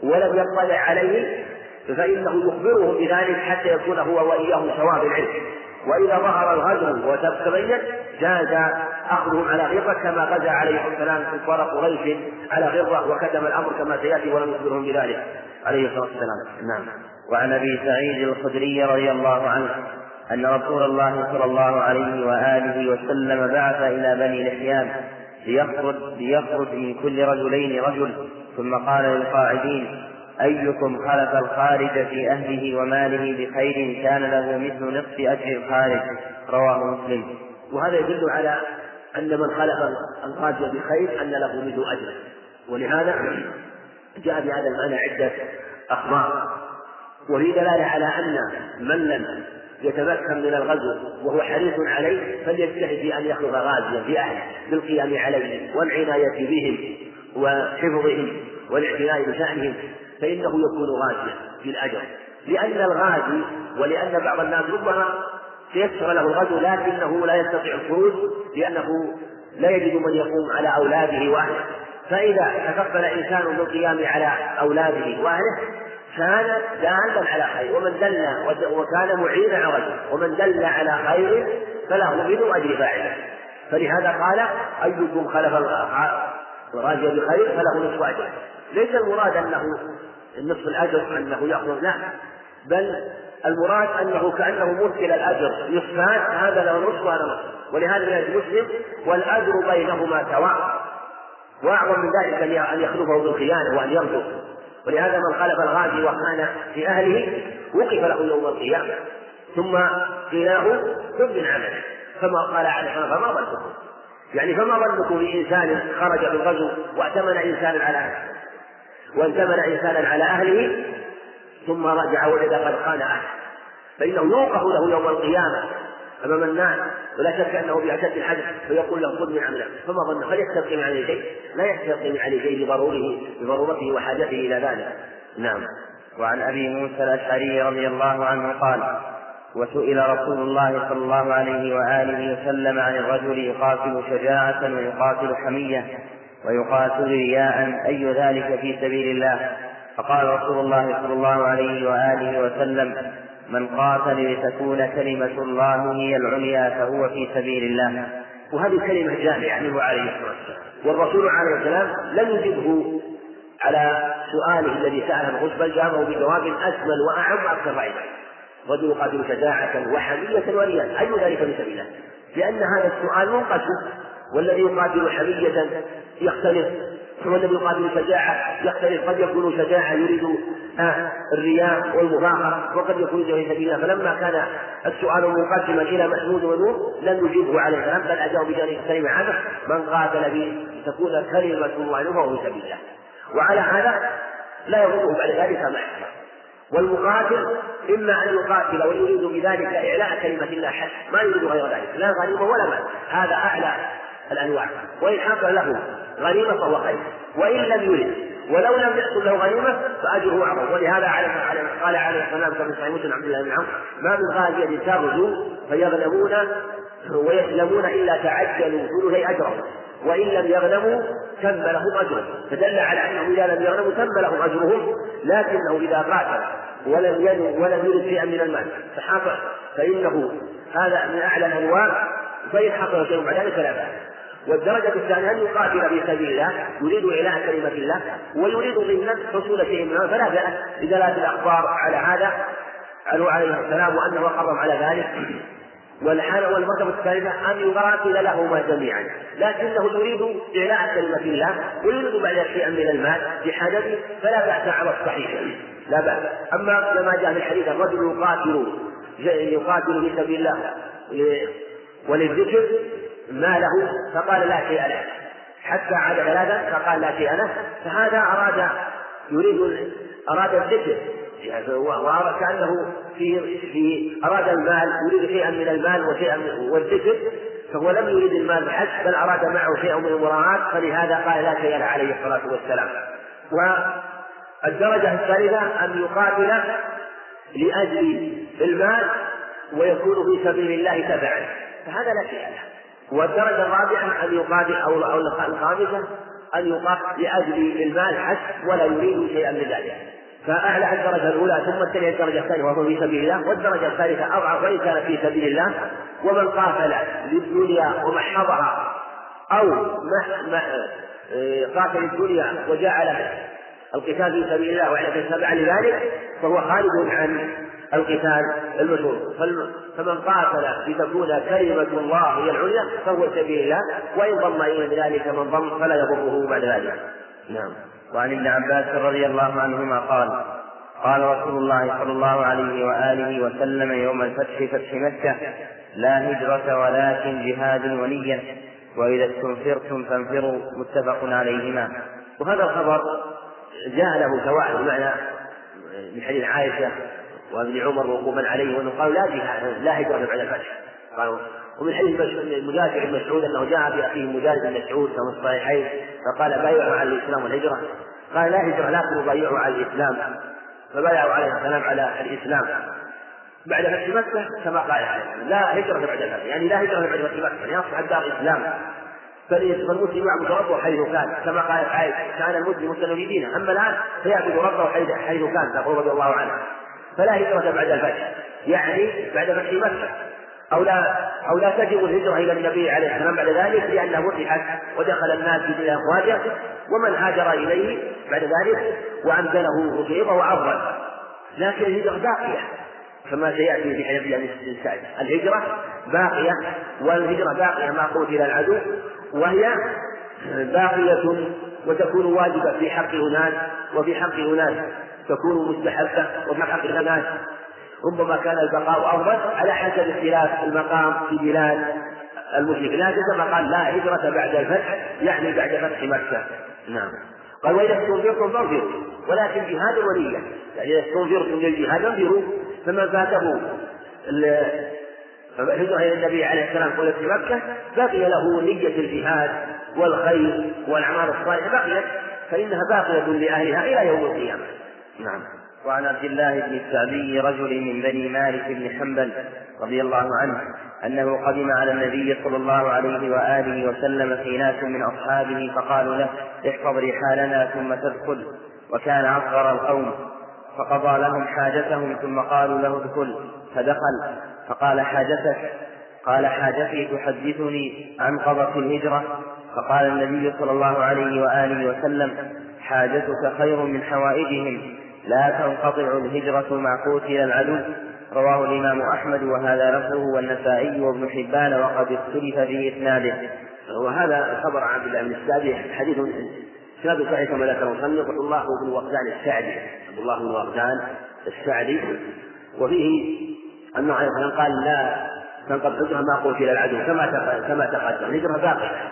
ولم يطلع عليه فإنه يخبرهم بذلك حتى يكون هو وإياهم سواء بالعلم وإذا ظهر الغدر وتبين جاز أخذهم على غرة كما غزا عليه السلام كفار قريش على غرة وكتم الأمر كما سيأتي ولم يخبرهم بذلك. عليه الصلاة والسلام. نعم.
وعن أبي سعيد الخدري رضي الله عنه أن رسول الله صلى الله عليه وآله وسلم بعث إلى بني لحيان ليخرج ليخرج من كل رجلين رجل. ثم قال للقاعدين أيكم خلف الخارج في أهله وماله بخير كان له مثل نصف أجر الخارج. رواه مسلم.
وهذا يدل على أن من خلف الخارج بخير أن له مثل أجر ولهذا جاء بهذا المعنى عدة أخبار. وفي دلالة على أن من لم يتمكن من الغزو وهو حريص عليه فليجتهد في أن يخلق غازيا في أهله بالقيام عليهم والعناية بهم وحفظهم والاعتناء بشأنهم فإنه يكون غازيا في الأجر. لأن الغازي ولأن بعض الناس ربما تيسر له الغزو لكنه لا يستطيع الخروج لأنه لا يجد من يقوم على أولاده وأهله. فإذا تكفل إنسان بالقيام على أولاده وأهله كان دالا على خير. ومن دل وكان معينا على رجل. ومن دل على خير فله مثل أجر فاعله. فلهذا قال أيكم خلف الراجي بخير فله نصف أجر ليس المراد أنه نصف الأجر أنه يأخذ لا بل المراد أنه كأنه مثل الأجر نصفان هذا له نصف وهذا نصف. ولهذا يجد مسلم والأجر بينهما سواء. وأعظم من ذلك أن يخلفه بالخيانة وأن يرجو. ولهذا من خلف الغازي وكان في أهله وقف له يوم القيامة. ثم قيل له كن من عمله كما قال عليه فما ظنكم. يعني فما ظنكم بإنسان خرج في الغزو وأتمن إنسانا على أهله. وأتمن إنسانا على أهله ثم رجع وجد قد خان أهله. فإنه يوقف له يوم القيامة. أمام الناس ولا شك أنه بأشد الحدث فيقول له خذ من فما ظن هل يستقيم عليه شيء؟ لا يستقيم عليه شيء لضروره لضرورته وحاجته إلى ذلك. نعم.
وعن أبي موسى الأشعري رضي الله عنه قال وسئل رسول الله صلى الله عليه وآله وسلم عن الرجل يقاتل شجاعة ويقاتل حمية ويقاتل رياء أي ذلك في سبيل الله؟ فقال رسول الله صلى الله عليه وآله وسلم من قاتل لتكون كلمة الله هي العليا فهو في سبيل الله.
وهذه كلمة جامعة منه عليه الصلاة والسلام. والرسول عليه السلام لم يجبه على سؤاله الذي سأله الغش بل جابه بجواب أشمل وأعم وأكثر فائدة رجل يقاتل شجاعة وحمية ورياء. أي ذلك في سبيل الله؟ لأن هذا السؤال منقسم والذي يقاتل حمية يختلف. والذي يقاتل شجاعة يختلف قد يكون شجاعة يريد آه، الرياء والمفاخرة وقد يكون في سبيل فلما كان السؤال منقسما إلى محمود ونور لم يجيبه عليه السلام بل أجاب بذلك الكلمة عنه من قاتل به تكون كلمة الله فهو في سبيل الله وعلى هذا لا يضره بعد ذلك ما والمقاتل إما أن يقاتل ويريد بذلك إعلاء كلمة الله حسب ما يريد غير ذلك لا غنيمة ولا مال. هذا أعلى الأنواع. وإن حصل له غنيمة فهو خير. وإن لم يرد ولو لم يحصل له غنيمة فأجره أعظم. ولهذا قال عليه الصلاة والسلام في مسلم عبد الله بن عمرو ما من غازية تغزو فيغنمون ويسلمون إلا تعجلوا ثلثي أجرهم. وإن لم يغنموا تم لهم أجرهم. فدل على أنه إذا لم يغنموا تم لهم أجرهم لكنه إذا قاتل ولم ولم يرد شيئا من المال. فحصل فإنه هذا من أعلى الأنواع فإن حصل شيء بعد ذلك فلا بأس. والدرجة الثانية أن يقاتل في سبيل الله يريد إعلاء كلمة الله ويريد ضمنا حصول شيء منه فلا بأس بدلالة الأخبار على هذا. عنه عليه السلام وأنه حرم على ذلك. والحالة والمرتبة الثالثة أن يقاتل لهما جميعا. لكنه يريد إعلاء كلمة الله ويريد بعد شيئا من المال بحاجته فلا بأس على الصحيح. لا بأس. أما كما جاء في الحديث الرجل يقاتل يقاتل في سبيل الله وللذكر ماله فقال لا شيء له. حتى عاد ثلاثا فقال لا شيء له. فهذا أراد يريد أراد الذكر. وكأنه في في أراد المال يريد شيئا من المال وشيئا والذكر فهو لم يريد المال بحث بل أراد معه شيئا من المراعاة. فلهذا قال لا شيء له عليه الصلاة والسلام. والدرجة الثالثة أن يقاتل لأجل المال ويكون في سبيل الله تبعا. فهذا لا شيء له. والدرجة الرابعة أن يقاتل أو أو الخامسة أن يقاتل لأجل المال حسب ولا يريد شيئا من ذلك فأعلى الدرجة الأولى ثم الثانية الدرجة الثانية وهو في سبيل الله والدرجة الثالثة أضعف وإن كان في سبيل الله ومن قاتل للدنيا ومحضها أو قاتل الدنيا وجعل القتال في سبيل الله وعلى تبعا لذلك فهو خارج عن القتال المشهور. فمن قاتل لتكون كلمة الله هي العليا فهو سبيل الله وإن ضم إلى ذلك من ضم فلا يضره بعد ذلك. نعم.
وعن ابن عباس رضي الله عنهما قال قال رسول الله صلى الله عليه وآله وسلم يوم الفتح فتح مكة لا هجرة ولكن جهاد ونية وإذا استنفرتم فانفروا متفق عليهما.
وهذا الخبر جاء له سواء بمعنى من حديث عائشة وابن عمر وقوفا عليه وانه قالوا لا جهاد لا هجرة بعد الفتح. قالوا ومن حديث مجاهد بن مسعود أنه جاء بأخيه مجاهد بن مسعود كما في الصحيحين فقال بايعوا على الإسلام والهجرة. قال لا هجرة لكن يبايعوا على الإسلام. فبايعوا عليه السلام على الإسلام. بعد فتح مكة كما قال عليه لا هجرة بعد الفتح يعني لا هجرة بعد فتح مكة يعني أصبح الدار إسلام. فالمسلم يعبد ربه حيث كان كما قالت عائشة كان المسلم مسلم دينه أما الآن فيعبد ربه حيث كان تقول رضي الله عنه. فلا هجرة بعد الفتح. يعني بعد فتح مكة. أو لا أو لا تجب الهجرة إلى النبي عليه السلام بعد ذلك لأنها فتحت ودخل الناس في دين أفواجه ومن هاجر إليه بعد ذلك ركيبه فهو أفضل لكن الهجرة باقية كما سيأتي في حديث سعد الهجرة باقية والهجرة باقية ما قتل العدو وهي باقية وتكون واجبة في حق أناس وفي حق أناس تكون مستحبة وفي حق أناس ربما كان البقاء أفضل على حسب اختلاف المقام في بلاد المشرك. لكن كما قال لا هجرة بعد الفتح يعني بعد فتح مكة. نعم. قال وإذا استنفرتم فانفروا ولكن جهاد ولية. يعني إذا استنفرتم للجهاد انفروا فمن فاته فهجرة إلى النبي عليه السلام قلت في مكة بقي له نية الجهاد والخير والأعمال الصالحة بقيت فإنها باقية لأهلها إلى يوم القيامة. نعم.
وعن عبد الله بن السعدي رجل من بني مالك بن حنبل رضي الله عنه أنه قدم على النبي صلى الله عليه وآله وسلم في ناس من أصحابه فقالوا له احفظ رحالنا ثم تدخل وكان أصغر القوم فقضى لهم حاجتهم ثم قالوا له ادخل فدخل. فقال حاجتك قال حاجتي تحدثني عن قضة الهجرة. فقال النبي صلى الله عليه وآله وسلم حاجتك خير من حوائجهم. لا تنقطع الهجرة مع قوتل العدو. رواه الإمام أحمد وهذا لفظه والنسائي وابن حبان وقد اختلف في إسناده.
وهذا عن عبد الله بن السعدي حديث سناد صحيح كما ذكر المصنف الله بن وغدان السعدي. عبد الله بن وغدان السعدي وفيه أنه عليه الصلاة قال لا تنقض حجرة ما قلت إلى العدو كما كما تقدم. الهجرة باقية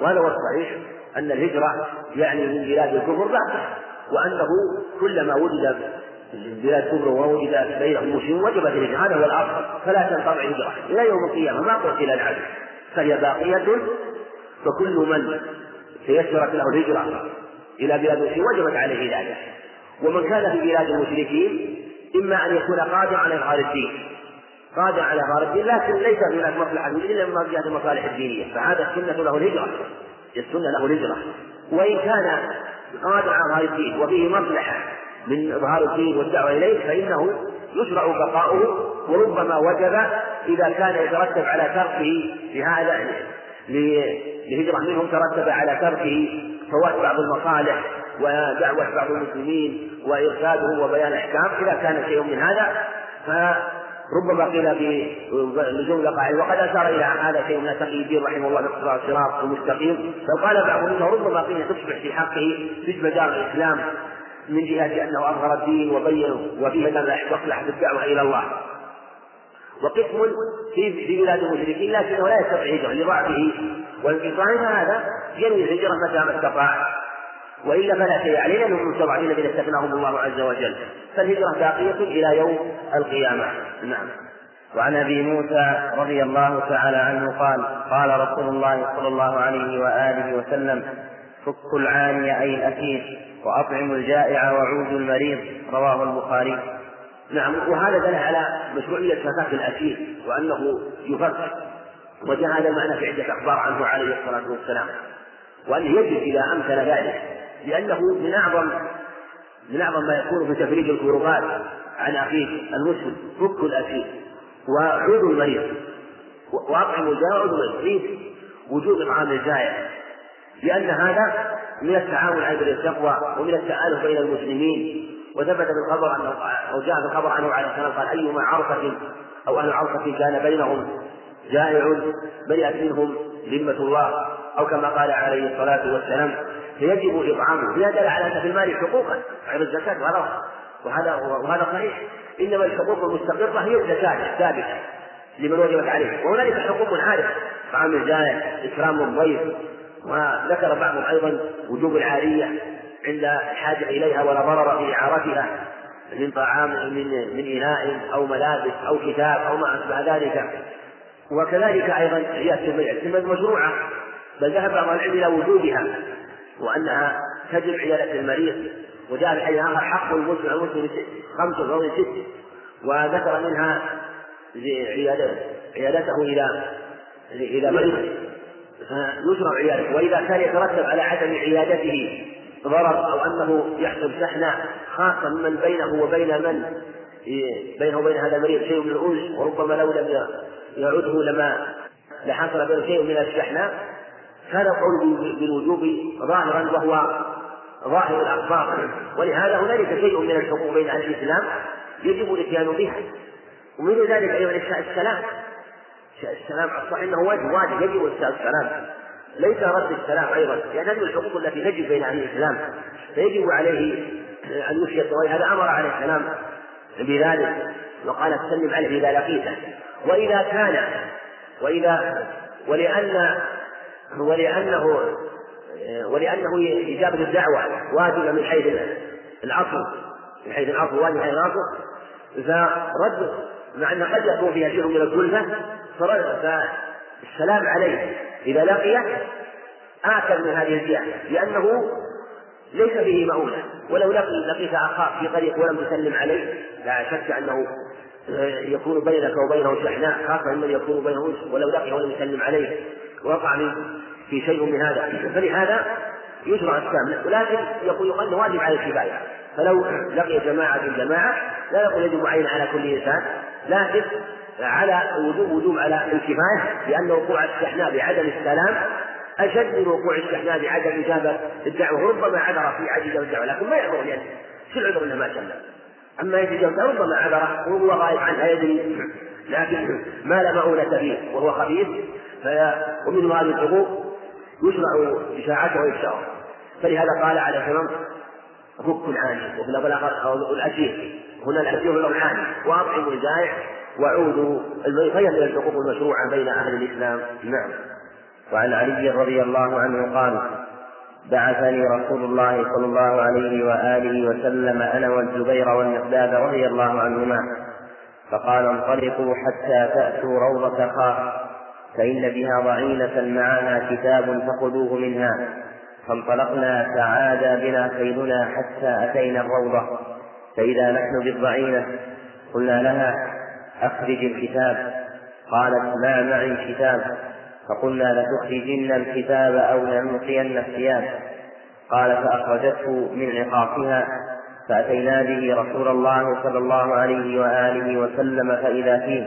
وهذا هو الصحيح أن الهجرة يعني من بلاد الكفر باقية وأنه كلما وجد بلاد كفر ووجد بينهم مسلم وجبت الهجرة. هذا هو الأصل. فلا تنقطع الهجرة. إلى يوم القيامة ما قلت إلى العدو فهي باقية فكل من تيسرت له الهجرة إلى بلاد المسلمين وجبت عليه ذلك. ومن كان في بلاد المشركين إما أن يكون قادرا على إظهار الدين. قادر على الدين لكن ليس هناك مصلحة إلا من جهة المصالح الدينية. فهذا السنة له الهجرة. السنة له الهجرة. وإن كان قادر على إظهار الدين وفيه مصلحة من إظهار الدين والدعوة إليه فإنه يشرع بقاؤه وربما وجب إذا كان يترتب على تركه لهذا لهجرة منهم ترتب على تركه فوات بعض المصالح ودعوة بعض المسلمين وإرشادهم وبيان أحكام إذا كان شيء من هذا فربما قيل بلزوم القاعدة وقد أشار إلى هذا شيء من تقي الدين رحمه الله باقتضاء الصراط المستقيم. فقال بعضهم إنه ربما قيل تصبح في حقه مثل دار الإسلام من جهة أنه أظهر الدين وبين وفيه مصلحة الدعوة إلى الله. وقسم في في بلاد المشركين لكنه لا يستطيع الهجرة لضعفه وانقطاعه فهذا ينوي الهجرة متى ما استطاع. وإلا فلا شيء عليه لأنهم المستضعفين الذين استثناهم الله عز وجل. فالهجرة باقية إلى يوم القيامة. نعم.
وعن أبي موسى رضي الله تعالى عنه قال قال رسول الله صلى الله عليه وآله وسلم فك العاني أي الاسير واطعموا الجائع وعودوا المريض. رواه البخاري.
نعم. وهذا دل على مشروعية فكاك الأسير وأنه يفك وجاء هذا في عدة أخبار عنه عليه الصلاة والسلام. وأنه يجب إذا أمكن ذلك. لأنه من أعظم من أعظم ما يكون في تفريج الكربات عن أخيه المسلم فك الأسير وعود المريض وأطعم الجائع وعود المريض وجود إطعام الجائع لأن هذا من التعاون على البر والتقوى ومن التآلف بين المسلمين وثبت في الخبر أنه أو جاء في الخبر عنه عليه السلام قال أيما عرفة أو أهل عرفة كان بينهم جائع برئت منهم ذمة الله أو كما قال عليه الصلاة والسلام فيجب إطعامه لا دل على أن في المال حقوقا غير الزكاة وهذا وهذا وهذا صحيح. إنما الحقوق المستقرة هي الزكاة الثابتة لمن وجبت عليه. وهنالك حقوق عارفة طعام الجائع إكرام الضيف وذكر بعضهم أيضا وجوب العارية عند الحاجة إليها ولا ضرر في إعارتها من طعام من من إناء أو ملابس أو كتاب أو ما أشبه ذلك. وكذلك أيضا عيادة الميت مشروعة. بل ذهب بعض العلم إلى وجوبها. وأنها تجب عيادة المريض وجاء في حديث آخر حق المسلم المسلم خمس فضل ست. وذكر منها عيادته إلى إلى مريض. فيشرع عيادته وإذا كان يترتب على عدم عيادته ضرر أو أنه يحصل شحنة خاصة من بينه وبين من بينه وبين هذا المريض شيء من الأنس وربما لو لم يعده لما لحصل بينه شيء من الشحنة كان القول بالوجوب ظاهرا وهو ظاهر الأخبار. ولهذا هنالك شيء من الحقوق بين أهل الإسلام يجب الإتيان بها. ومن ذلك أيضا إفشاء السلام. إفشاء السلام الصحيح أنه واجب واجب يجب إفشاء السلام. ليس رد السلام أيضا لأن هذه الحقوق التي تجب بين أهل الإسلام. فيجب عليه أن يفشي ولهذا أمر عليه السلام بذلك وقال سلم عليه إذا لقيته. وإذا كان وإذا ولأن ولأنه ولأنه إجابة الدعوة واجبة من حيث العصر من حيث العصر واجب من حيث العصر. فرد مع أن قد يكون فيها شيء من الكلفة فالسلام عليه إذا لقيه آكل من هذه الجهة لأنه ليس به مؤونة. ولو لقي لقيت أخاك في طريق ولم تسلم عليه لا شك أنه يكون بينك وبينه شحناء خاصة من يكون بينه ولو لقيه ولم يسلم عليه. وقع في شيء من هذا فلهذا يشرع السلام ولكن يقول يقال واجب على الكفاية. فلو لقي جماعة جماعة لا يقول يجب عين على كل إنسان لكن على وجوب وجوب على الكفاية لأن وقوع الاستحناء بعدم السلام أشد من وقوع الاستحناء بعدم إجابة الدعوة. ربما عذر في عدم الدعوة لكن ما يعذر لأن شو العذر إنه ما سلم أما يجب ربما عذره وهو غائب عنها يدري لكن ما لا مؤونة فيه وهو خبيث ومن هذه الحقوق يشرع إشاعته وإفشاؤه فلهذا قال على السلام فك العاني وفي الآخر أو الأسير هنا الأسير العاني وأطعموا الجائع وعودوا فهي من الحقوق المشروعة بين أهل الإسلام. نعم.
وعن علي رضي الله عنه قال بعثني رسول الله صلى الله عليه وآله وسلم أنا والزبير والمقداد رضي الله عنهما فقال انطلقوا حتى تأتوا روضة خاف فإن بها ضعينة معها كتاب فخذوه منها. فانطلقنا تعادى بنا خيلنا حتى أتينا الروضة. فإذا نحن بالضعينة قلنا لها أخرج الكتاب. قالت ما معي كتاب فقلنا لتخرجن الكتاب أو لنلقين الثياب. قال فأخرجته من عقاقها. فأتينا به رسول الله صلى الله عليه وآله وسلم فإذا فيه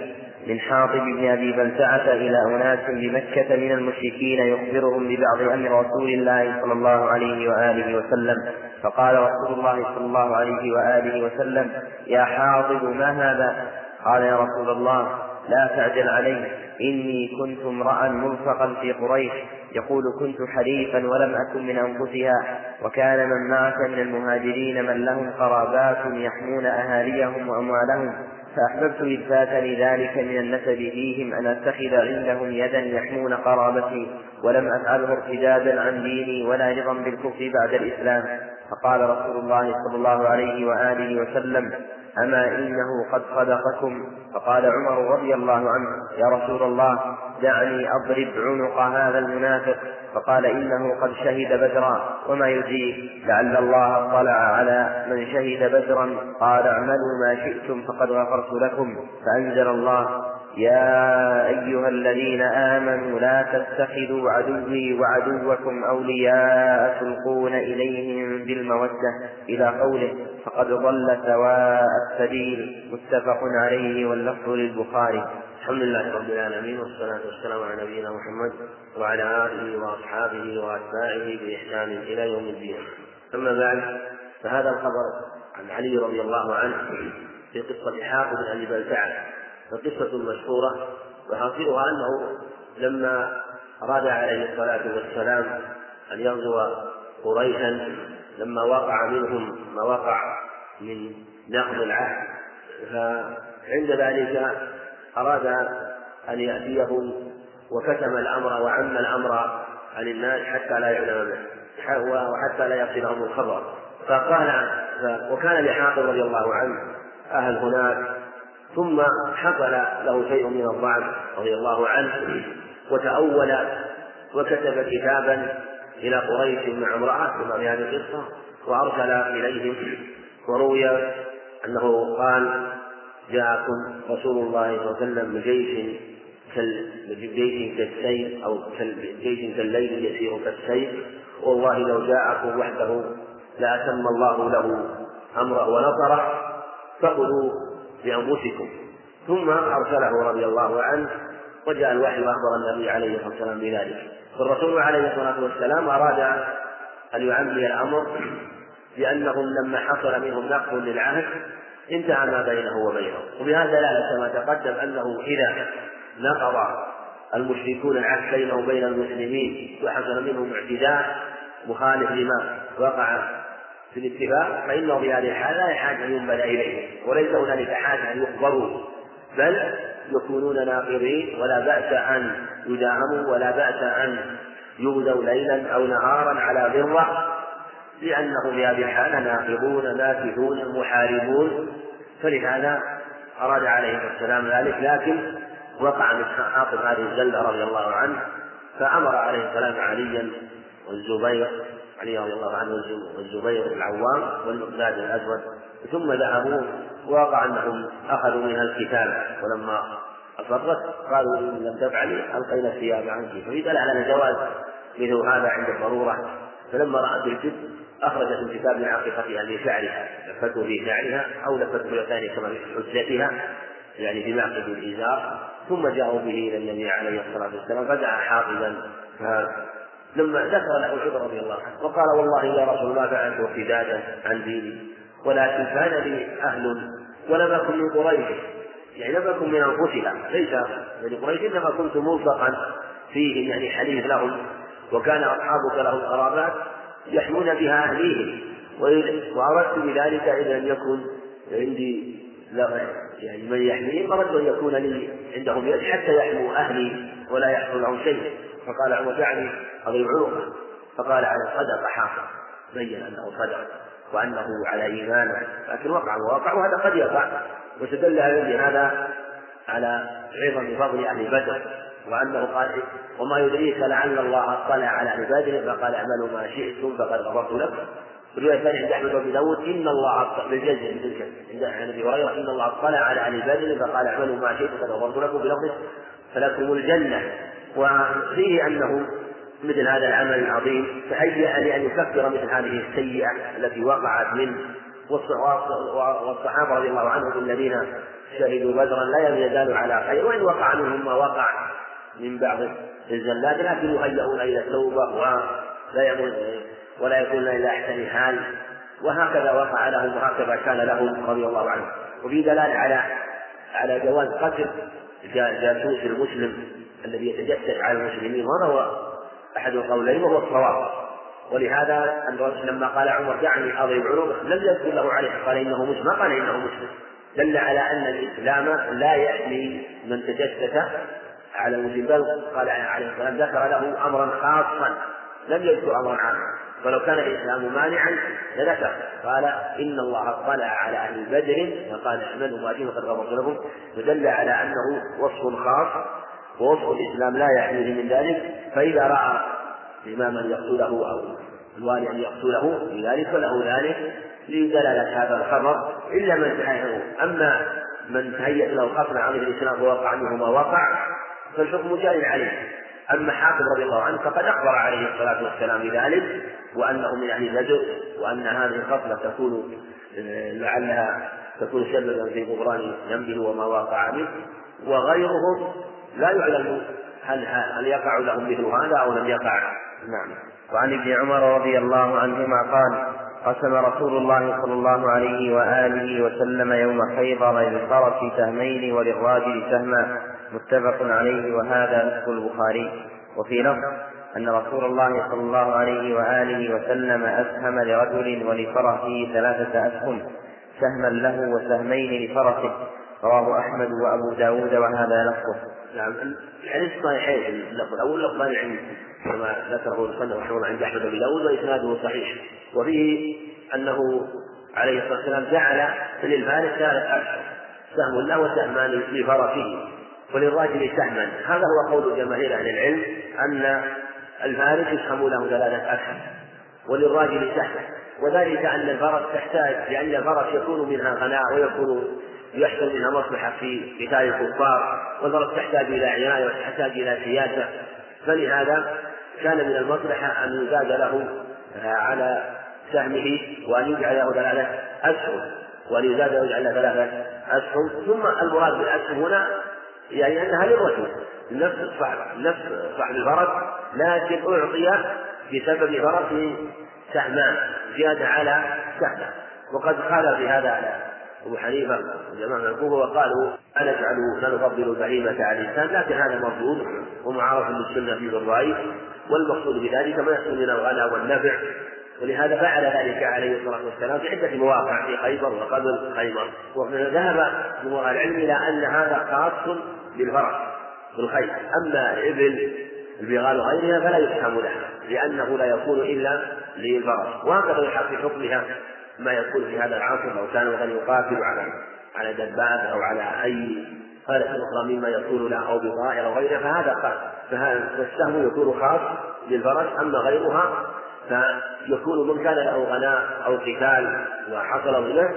من حاطب بن أبي بلتعة إلى أناس بمكة من المشركين يخبرهم ببعض أمر رسول الله صلى الله عليه وآله وسلم. فقال رسول الله صلى الله عليه وآله وسلم يا حاطب ما هذا؟ قال يا رسول الله لا تعجل علي إني كنت امرأ ملصقا في قريش. يقول كنت حليفا ولم أكن من أنفسها. وكان من معك من المهاجرين من لهم قرابات يحمون أهاليهم وأموالهم. فأحببت إذ فاتني ذلك من النسب فيهم أن أتخذ عندهم يدا يحمون قرابتي. ولم أفعله ارتدادا عن ديني ولا رضا بالكفر بعد الإسلام. فقال رسول الله صلى الله عليه وآله وسلم أما إنه قد صدقكم فقال عمر رضي الله عنه يا رسول الله دعني أضرب عنق هذا المنافق. فقال إنه قد شهد بدرا. وما يدريك لعل الله اطلع على من شهد بدرا. قال اعملوا ما شئتم فقد غفرت لكم فأنزل الله. يا أيها الذين آمنوا لا تتخذوا عدوي وعدوكم أولياء تلقون إليهم بالمودة إلى قوله فقد ضل سواء السبيل متفق عليه واللفظ للبخاري.
الحمد لله رب العالمين والصلاة والسلام على نبينا محمد وعلى آله وأصحابه وأتباعه بإحسان إلى يوم الدين. أما بعد فهذا الخبر عن علي رضي الله عنه في قصة حافظ بن أبي بلتعة. فقصة مشهورة وحاصلها أنه لما أراد عليه الصلاة والسلام أن يغزو قريشا لما وقع منهم ما وقع من نقض العهد فعند ذلك أراد أن يأتيهم وكتم الأمر وعم الأمر عن الناس حتى لا يعلم به وحتى لا يصلهم الخبر. فقال وكان لحاطب رضي الله عنه أهل هناك؟ ثم حصل له شيء من الضعف رضي الله عنه وتأول وكتب كتابا إلى قريش مع امرأة كما في هذه القصة وأرسل إليهم وروي أنه قال جاءكم رسول الله صلى الله عليه وسلم بجيش بجيش كالسيف أو جيش كالليل يسير كالسيف والله لو جاءكم وحده لأتم الله له أمره ونصره فخذوا بأنفسكم ثم أرسله رضي الله عنه وجاء الوحي وأخبر النبي عليه الصلاة والسلام بذلك. فالرسول عليه الصلاة والسلام أراد أن يعمي الأمر لأنهم لما حصل منهم نقض للعهد انتهى ما بينه وبينهم وبهذا دلالة كما تقدم أنه إذا نقض المشركون العهد بينه وبين المسلمين وحصل منهم اعتداء مخالف لما وقع في الاتفاق فإنه في هذه الحالة لا يحاج أن ينبذ إليه وليس هنالك حاجة أن يخبروا بل يكونون ناقضين ولا بأس أن يداهموا ولا بأس أن يغزوا ليلا أو نهارا على ذرة لأنهم في هذه الحالة ناقضون ناكثون محاربون. فلهذا أراد عليه السلام ذلك لكن وقع من حاطب هذه الزلة رضي الله عنه فأمر عليه السلام عليا والزبير علي رضي الله عنه والزبير العوام والمقداد الأسود ثم ذهبوا ووقع أنهم أخذوا منها الكتاب. ولما أصرت قالوا إن لم تفعلي ألقينا الثياب عنك. ففي دل على جواز مثل هذا عند الضرورة. فلما رأت الجد أخرجت من كتاب عقيقتها لشعرها لفته في شعرها أو لفته ثاني كما في حجتها يعني في معقد الإزار. ثم جاءوا به إلى النبي عليه الصلاة والسلام فدعا حافظا. لما ذكر له العذر رضي الله عنه وقال والله يا رسول الله فعلت ارتدادا عن ديني ولكن كان لي أهل ولم أكن من قريش. يعني لم أكن من أنفسها ليس من قريش إنما كنت ملصقا فيهم يعني حليف لهم وكان أصحابك لهم قرابات يحمون بها أهليهم. وأردت بذلك إذا لم يكن عندي يعني من يحميهم أردت أن يكون لي عندهم يد حتى يحموا أهلي ولا يحصل لهم شيء. فقال عمر دعني أضرب عنقه فقال على صدق حافظ. بين أنه صدق وأنه على إيمان لكن وقع ووقع وهذا قد يقع. واستدل هذا على عظم فضل أهل بدر. وأنه قال وما يدريك لعل الله اطلع على عباده فقال اعملوا ما شئتم فقد غفرت لكم. الرواية الثانية عند أحمد وأبي داود إن الله بالجزم عند أبي هريرة إن الله اطلع على بدر فقال اعملوا ما شئتم فقد غفرت لكم بلفظ فلكم الجنة. وفيه أنه مثل هذا العمل العظيم تهيأ لأن يكفر مثل هذه السيئة التي وقعت منه والصحابة رضي الله عنهم الذين شهدوا بدرا لا يزالوا على خير وإن وقع منهم ما وقع من بعض الزلات لكن يهيئون إلى التوبة ولا يكون ولا يكون إلى أحسن حال وهكذا وقع لهم وهكذا كان لهم رضي الله عنهم. وفي دلالة على على جواز قتل جاسوس المسلم الذي يتجسس على المسلمين وهذا هو أحد القولين وهو الصواب. ولهذا لما قال عمر دعني أضرب عنقه لم يذكر له عليه قال إنه مسلم ما قال إنه مسلم. دل على أن الإسلام لا يحمي من تجسس على المسلم بل قال عليه السلام ذكر له أمرا خاصا لم يذكر أمرا عاما. ولو كان الإسلام مانعا لذكر. قال إن الله اطلع على أهل بدر فقال اعملوا ما فقد غفرت لكم. فدل على أنه وصف خاص ووصف الإسلام لا يحميه من ذلك فإذا رأى إماما يقتله أو الوالي أن يقتله بذلك فله ذلك لدلالة هذا الخبر. إلا من تهيأ أما من تهيأ له الخطر عن الإسلام ووقع منه ما وقع فالحكم جاري عليه. أما حافظ رضي الله عنه فقد أخبر عليه الصلاة والسلام بذلك وأنه من أهل البدر وأن هذه الخصلة تكون لعلها تكون سببا في غفران ذنبه وما وقع منه وغيرهم لا يعلم هل هل يقع لهم مثل هذا أو لم يقع. نعم.
وعن ابن عمر رضي الله عنهما قال قسم رسول الله صلى الله عليه وآله وسلم يوم خيبر للفرس سهمين وللراجل سهما متفق عليه وهذا نصف البخاري. وفي لفظ أن رسول الله صلى الله عليه وآله وسلم أسهم لرجل ولفرسه ثلاثة أسهم سهما له وسهمين لفرسه. رواه أحمد وأبو داود وهذا لفظه.
نعم. الحديث صحيحين. اللفظ الأول لفظان عند كما ذكره المصنف رحمه الله عند أحمد بن داود وإسناده صحيح. وفيه أنه عليه الصلاة والسلام جعل للفارس ثلاث أسهم سهم له وسهمان لفرسه. وللراجل سهما. هذا هو قول جماهير أهل العلم أن الفارس يسهم له ثلاثة أسهم وللراجل سهم. وذلك أن الفرس تحتاج لأن الفرس يكون منها غناء ويكون يحصل منها مصلحة في قتال الكفار والفرس تحتاج إلى عناية وتحتاج إلى سياسة فلهذا كان من المصلحة أن يزاد له على سهمه وأن يجعل له ثلاثة أسهم وأن يزاد ويجعل له ثلاثة أسهم ثم المراد بالأسهم هنا يعني أنها للرجل. نفس صاحب نفس صاحب الفرس لكن أعطي بسبب فرسه سهمان زيادة على سهمه. وقد خالف في هذا أبو حنيفة وجماعة الكوفة وقالوا أنجعل لا نفضل البهيمة على الإنسان لكن هذا مرفوض ومعارف للسنة في الرأي والمقصود بذلك ما يحصل من الغنى والنفع. ولهذا فعل ذلك عليه الصلاة والسلام في عدة مواقع في خيبر وقبل خيبر. وذهب جمهور العلم إلى أن هذا خاص بالفرس بالخيل أما الإبل البغال وغيرها فلا يفهم لها لأنه لا يكون إلا للفرس. وهكذا يحق حكمها. ما يكون في هذا العصر لو كان مثلا يقاتل على على دبابة أو على أي آلة أخرى مما يكون له أو بطائر أو غيرها فهذا خاص. فالسهم يكون خاص للفرس أما غيرها فيكون من كان له غناء أو قتال وحصل غنى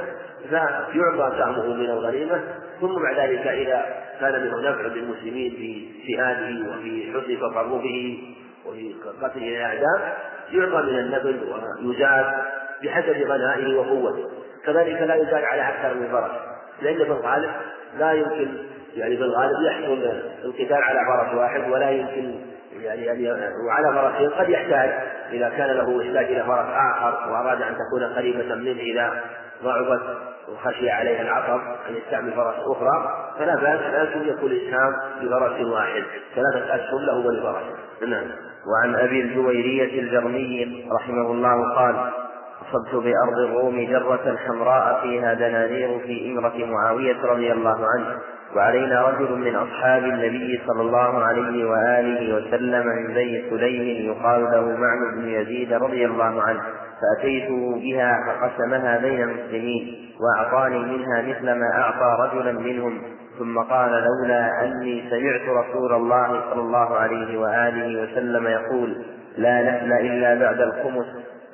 فيعطى سهمه من الغنيمة ثم بعد ذلك إذا كان منه نفع للمسلمين في جهاده وفي حسن تصرفه وفي قتل الأعداء يعطى من النبل ويزاد بحسب غنائه وقوته. كذلك لا يزاد على أكثر من فرس. لأن في الغالب لا يمكن يعني في الغالب يحصل القتال على فرس واحد ولا يمكن يعني يعني وعلى فرسين قد يحتاج إذا كان له يحتاج إلى فرس آخر وأراد أن تكون قريبة منه إذا ضعفت وخشي عليها العطب أن يستعمل فرس أخرى فلا بأس لكن يكون الإسهام بفرس واحد. ثلاثة أشهر له ولفرس نعم.
وعن أبي الجويرية الجرمي رحمه الله قال أصبت بأرض الروم جرة حمراء فيها دنانير في إمرة معاوية رضي الله عنه وعلينا رجل من أصحاب النبي صلى الله عليه وآله وسلم من بني سليم يقال له معن بن يزيد رضي الله عنه فأتيته بها فقسمها بين المسلمين وأعطاني منها مثل ما أعطى رجلا منهم ثم قال لولا أني سمعت رسول الله صلى الله عليه وآله وسلم يقول لا نحل إلا بعد الخمس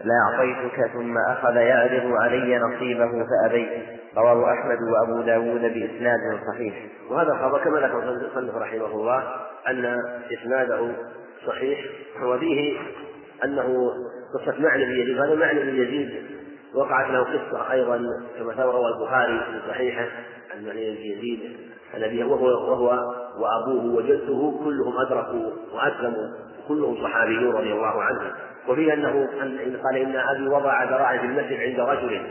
لأعطيتك ثم أخذ يعرض علي نصيبه فأبيت. رواه أحمد وأبو داود بإسناد صحيح.
وهذا الخبر كما ذكر المصنف رحمه الله أن إسناده صحيح. وفيه أنه قصة معنى بن يزيد هذا معنى بن يزيد وقعت له قصة أيضا كما روى البخاري في صحيحه عن معنى بن يزيد الذي وهو وهو وأبوه وجده كلهم أدركوا وأسلموا كلهم صحابيون رضي الله عنهم. وفيه أنه أن قال إن أبي وضع ذراعي في المسجد عند رجل.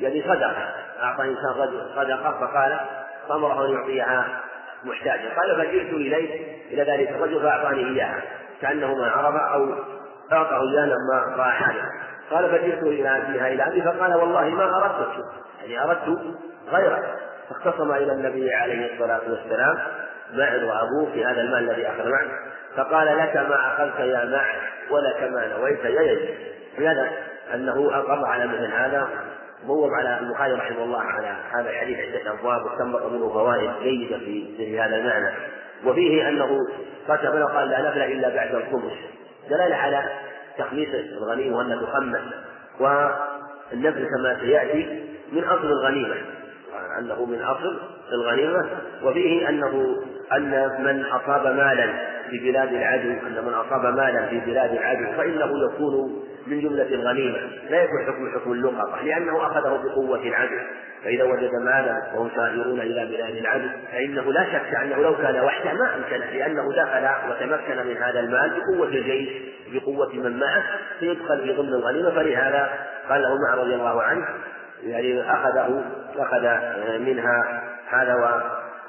يعني صدقة. أعطى إنسان رجل صدقة. فقال فأمره أن يعطيها محتاجا. قال فجئت إليه. إلى ذلك الرجل فأعطاني إياها. كأنه ما عرف أو أعطاه إياها لما رأى حاله. قال فجئت إلى فيها إلى أبي فقال والله ما أردت. يعني أردت غيره فاختصم إلى النبي عليه الصلاة والسلام. معن وأبوه في هذا المال الذي أخذ معه. فقال لك ما أخذت يا معن ولك ما نويت. يا يزيد لهذا أنه أقر على مثل هذا. بوب على البخاري رحمه الله على هذا الحديث عدة أبواب واستنبط منه فوائد جيدة في هذا المعنى. وفيه أنه قسم قال لا نفل إلا بعد الخمس دلالة على تخميس الغنيمة وأن تخمس. والنفل كما سيأتي من أصل الغنيمة. أنه من أصل الغنيمة. وفيه أنه أن من أصاب مالا في بلاد العدو أن من أصاب مالا في بلاد العدو فإنه يكون من جملة الغنيمة لا يكون حكم حكم اللقطة لأنه أخذه بقوة العدو. فإذا وجد مالا وهم سائرون إلى بلاد العدو فإنه لا شك أنه لو كان وحده ما أمكنه لأنه دخل وتمكن من هذا المال بقوة الجيش بقوة من معه فيدخل في ضمن الغنيمة فلهذا قال له معه رضي الله عنه يعني أخذه أخذ منها هذا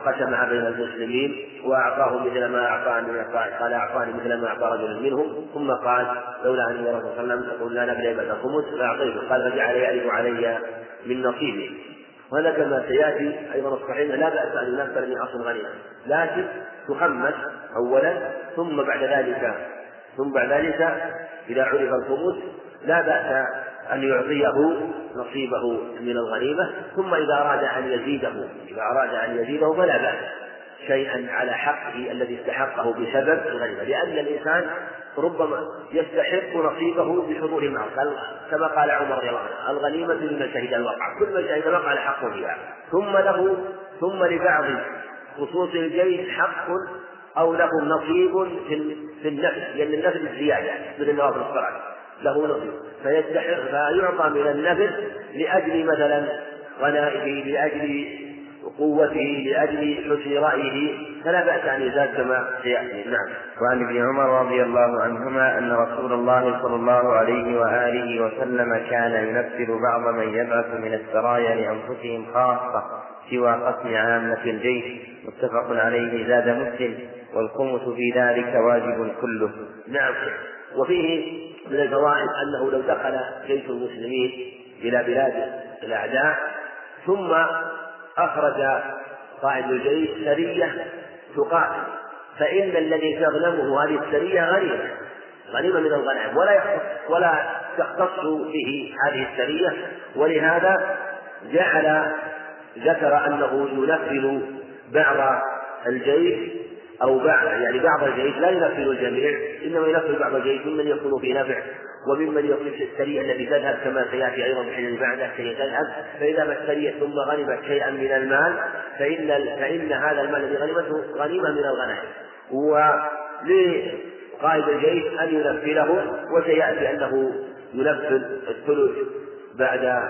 وقسمها بين المسلمين وأعطاه مثل ما أعطاني قال أعطاني مثل ما أعطى رجل منهم. ثم قال لولا أن الرسول صلى الله عليه وسلم يقول لا نبني بعد الخمس فأعطيته قال فجعل يعرف علي من نصيبه وهذا كما سيأتي أيضا الصحيح لا بأس أن ينفر من اصل غنيمه لكن تخمس اولا ثم بعد ذلك ثم بعد ذلك إذا عرف الخمس لا بأس أن يعطيه نصيبه من الغنيمة ثم إذا أراد أن يزيده إذا أراد أن يزيده فلا بأس شيئا على حقه الذي استحقه بسبب الغنيمة لأن الإنسان ربما يستحق نصيبه بحضور المعركة كما قال عمر رضي الله عنه الغنيمة لمن شهد الوقعة كل من شهد الوقعة حق فيها. ثم له ثم لبعض خصوص الجيش حق أو له نصيب في النفس لأن النفس زيادة مثل نوافل الصلاة له نصيب. فيستحق فيعطى من النفس لأجل مثلا غنائه لأجل قوته لأجل حسن رأيه فلا بأس أن يزاد كما سيأتي. نعم.
وعن ابن عمر رضي الله عنهما أن رسول الله صلى الله عليه وآله وسلم كان ينفذ بعض من يبعث من السرايا لأنفسهم خاصة سوى قسم عامة الجيش. متفق عليه زاد مسلم والخمس في ذلك واجب كله.
نعم. وفيه من الفوائد أنه لو دخل جيش المسلمين إلى بلاد الأعداء ثم أخرج قائد الجيش سرية تقاتل. فإن الذي تغنمه هذه السرية غنيمة غنيمة من الغنائم. ولا ولا تختص به هذه السرية. ولهذا جعل ذكر أنه ينفذ بعض الجيش أو بعض يعني بعض الجيش لا ينفذ الجميع إنما ينفذ بعض الجيش ممن يكون في نفع وممن يكون في السرية التي تذهب كما سيأتي أيضا في الحين بعده كي تذهب فإذا ما السرية ثم غنمت شيئا من المال فإن فإن هذا المال الذي غنمته غنيمة من الغنائم. ولقائد الجيش أن ينفذه وسيأتي أنه ينفذ الثلث بعد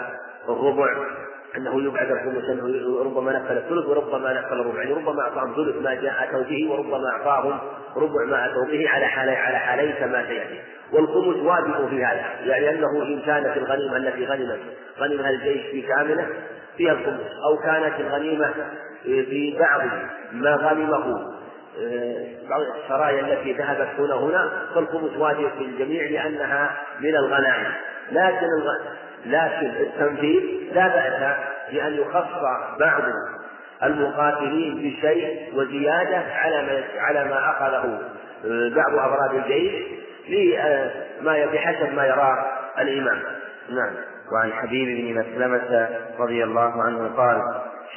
الربع أنه يبعد الخمس أنه ربما نقل الثلث وربما نقل الربع يعني ربما أعطاهم ثلث ما جاء أتوا به وربما أعطاهم ربع ما أتوا به على حالين على حالين كما سيأتي. والخمس واجب في هذا يعني أنه إن كانت الغنيمة التي غنمت غنمها الجيش في كاملة فيها الخمس أو كانت الغنيمة في بعض ما غنمه بعض السرايا التي ذهبت هنا هنا فالخمس واجب في الجميع لأنها من الغنائم. لكن لكن التنفيذ لا بأس بأن يخص بعض المقاتلين بشيء وزيادة على ما على ما أخذه آه، بعض أفراد الجيش لما بحسب ما يراه الإمام. نعم.
وعن حبيب بن مسلمة رضي الله عنه قال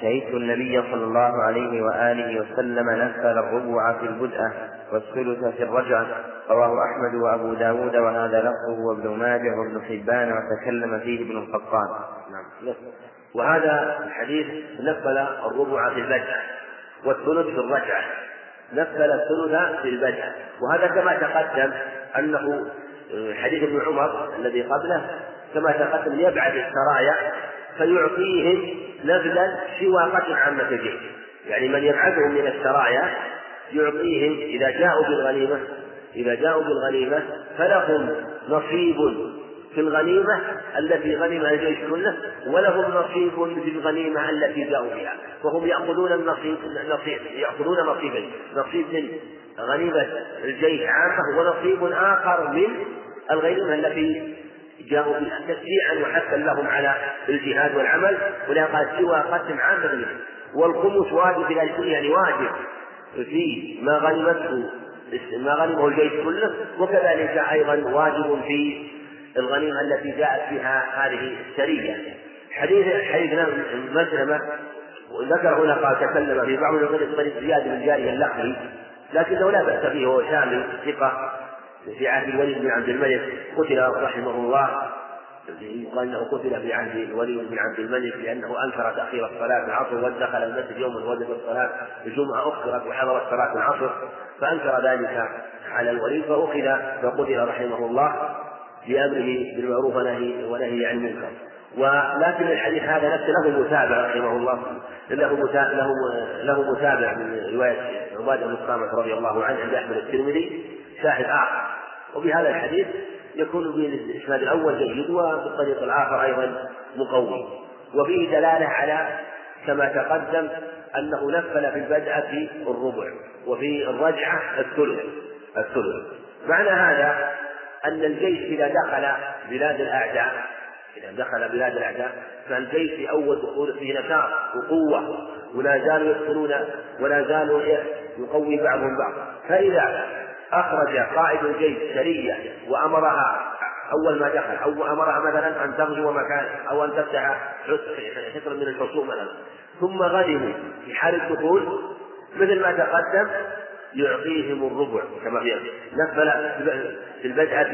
شهدت النبي صلى الله عليه وآله وسلم نفل الربع في البدءة والثلث في الرجعة رواه أحمد وأبو داود وهذا لفظه وابن ماجه وابن حبان وتكلم فيه ابن القطان.
نعم. وهذا الحديث نفل الربع في البدعة والثلث في الرجعة نفل الثلث في البدعة وهذا كما تقدم أنه آه، حديث ابن عمر الذي قبله كما تقدم يبعث السرايا فيعطيهم نفلا سوى قتل عامة الجيش يعني من يبعثهم من السرايا يعطيهم إذا جاءوا بالغنيمة إذا جاءوا بالغنيمة فلهم نصيب في الغنيمة التي غنمها الجيش كله ولهم نصيب في الغنيمة التي جاءوا بها. فهم يأخذون النصيب نصيب يأخذون نصيبين نصيب من غنيمة الجيش عامة ونصيب آخر من الغنيمة التي جاءوا بها تشجيعا وحثا لهم على الجهاد والعمل ولهذا قال سوى قسم عامة والخمس واجب في ذلك يعني واجب. في ما غنمته ما غنمه الجيش كله وكذلك أيضا واجب في الغنيمة التي جاءت بها هذه السرية حديث حديث مسلمة ذكر هنا قال تكلم في بعض الغرب طريق زياد بن جارية اللخمي لكنه لا بأس به هو شامل ثقة. في عهد الوليد بن عبد الملك قتل رحمه الله. يقال إنه قتل في عهد الوليد بن عبد الملك لأنه أنكر تأخير الصلاة العصر ودخل المسجد يوما وجد الصلاة الجمعة أخرت وحضرت صلاة العصر فأنكر ذلك على الوليد فأخذ فقتل رحمه الله بأمره بالمعروف ونهي ونهي عن المنكر. ولكن الحديث هذا نفسه له متابع رحمه الله له متابع له له متابع من رواية عبادة بن رضي الله عنه عند أحمد الترمذي شاهد آخر. وبهذا الحديث يكون به الإسناد الأول جيد وبالطريق الآخر أيضا مقوي. وفيه دلالة على كما تقدم أنه نفل في البدءة الربع وفي الرجعة الثلث الثلث. معنى هذا أن الجيش إذا دخل بلاد الأعداء إذا دخل بلاد الأعداء فالجيش في أول دخول فيه نشاط وقوة ولا زالوا يدخلون ولا زالوا يقوي بعضهم بعضا فإذا أخرج قائد الجيش سرية وأمرها أول ما دخل أو أمرها مثلا أن تغزو مكان أو أن تفتح حصر من الحصون مثلا. ثم غنموا في حال الدخول مثل ما تقدم يعطيهم الربع كما في نفل في البدعة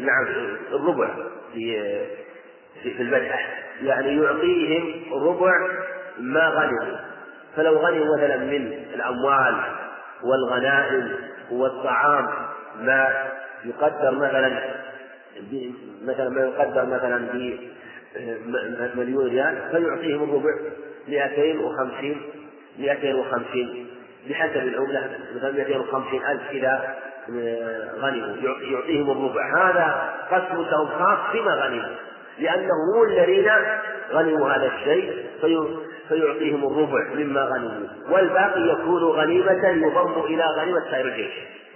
نعم الربع في في البدعة. يعني يعطيهم ربع ما غنموا فلو غنموا مثلا من الأموال والغنائم والطعام ما يقدر مثلا مثلا ما يقدر مثلا ب مليون ريال فيعطيهم الربع 250 250 بحسب العملة مثلا 250 ألف إذا غنموا. يعطيهم الربع. هذا قسم لهم خاص فيما غنموا لأنهم هم الذين غنموا هذا الشيء فيعطيهم الربع مما غنموا والباقي يكون غنيمة يضم إلى غنيمة سائر الجيش.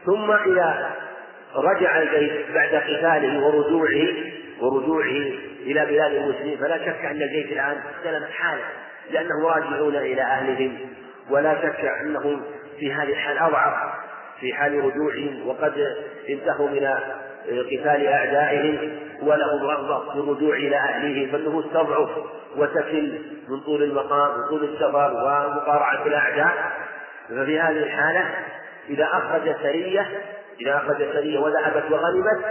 ثم إذا رجع الجيش بعد قتاله ورجوعه ورجوعه إلى بلاد المسلمين فلا شك أن الجيش الآن استلم حاله لأنهم راجعون إلى أهلهم ولا شك أنهم في هذه الحال أضعف في حال رجوعهم وقد انتهوا من قتال أعدائهم ولهم رغبة في الرجوع إلى أهلهم فالنفوس تضعف وتكل من طول المقام من طول السفر ومقارعة الأعداء. ففي هذه الحالة إذا أخرج سرية إذا أخرج سرية وذهبت وغنمت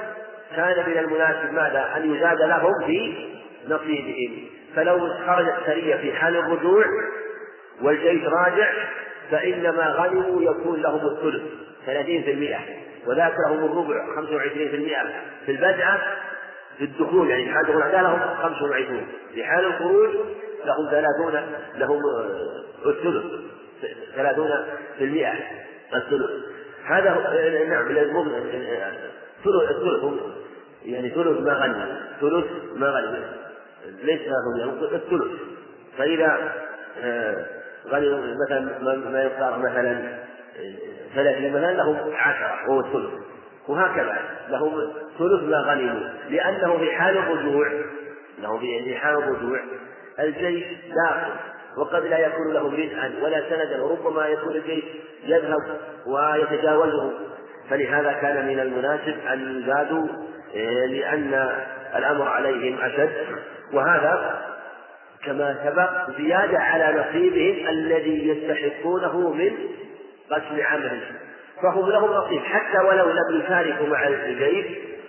كان من المناسب ماذا؟ أن يزاد لهم في نصيبهم. فلو خرجت سرية في حال الرجوع والجيش راجع فإنما غنموا يكون لهم الثلث ثلاثين في المئة. وذاك لهم الربع خمسة وعشرين في المئة. في البدعة في الدخول يعني حال الدخول لهم خمسة وعشرون في حال الخروج لهم ثلاثون لهم الثلث. ثلاثون في المئة الثلث. هذا نعم ثلث الثلث يعني ثلث ما غنم ثلث ما غنم ليس الثلث. فإذا آه، غنم مثلا ما يختار مثلا ثلاثين مثلا لهم عشرة وهو الثلث. وهكذا لهم ثلث ما غنموا لأنه في حال الرجوع له في حال الرجوع. الجيش داخل وقد لا يكون له ردءا ولا سندا وربما يكون الجيش يذهب ويتجاوزه. فلهذا كان من المناسب أن يزادوا إيه، لأن الأمر عليهم أشد. وهذا كما سبق زيادة على نصيبهم الذي يستحقونه من قسم عمله فهم لهم نصيب. حتى ولو لم يشاركوا مع الجيش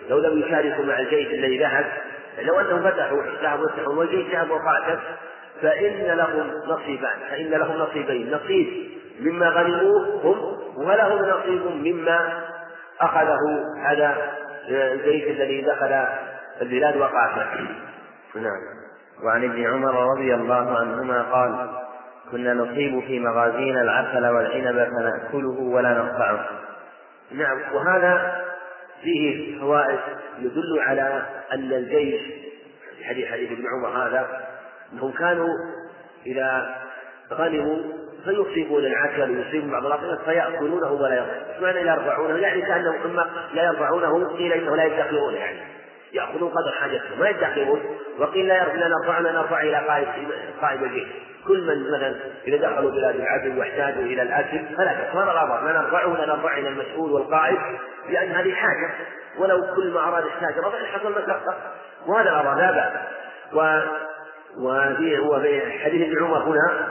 لو لم يشاركوا مع الجيش الذي ذهب لو أنهم فتحوا ذهبوا فتحوا والجيش ذهب وقاتل فإن لهم نصيبان. فإن لهم نصيبين. نصيب مما غنموه هم ولهم نصيب مما أخذه هذا الجيش الذي دخل البلاد وقاتل.
نعم. وعن ابن عمر رضي الله عنهما قال كنا نصيب في مغازينا العسل والعنب فنأكله ولا نقطعه
نعم وهذا فيه فوائد يدل على أن الجيش في حديث حديث ابن عمر هذا أنهم كانوا إذا غنموا فيصيبون العسل ويصيبون بعض الأطعمة فيأكلونه ولا يرفعونه، معنى لا يرفعونه؟ يعني كأنهم إما لا يرفعونه قيل إنه لا يدخرون يعني. يأخذون قدر حاجتهم ما يدخرون وقيل لا نرفع لا نرفع إلى قائد قائد الجيش. كل من مثلا إذا دخلوا بلاد العدل واحتاجوا إلى الأكل فلا ما الغضب لا نرفعه ولا نرفع إلى المسؤول والقائد لأن هذه حاجة. ولو كل ما أراد احتاج رفع حصل مشقة وهذا الأمر لا بأس. و وفي وفي حديث ابن عمر هنا.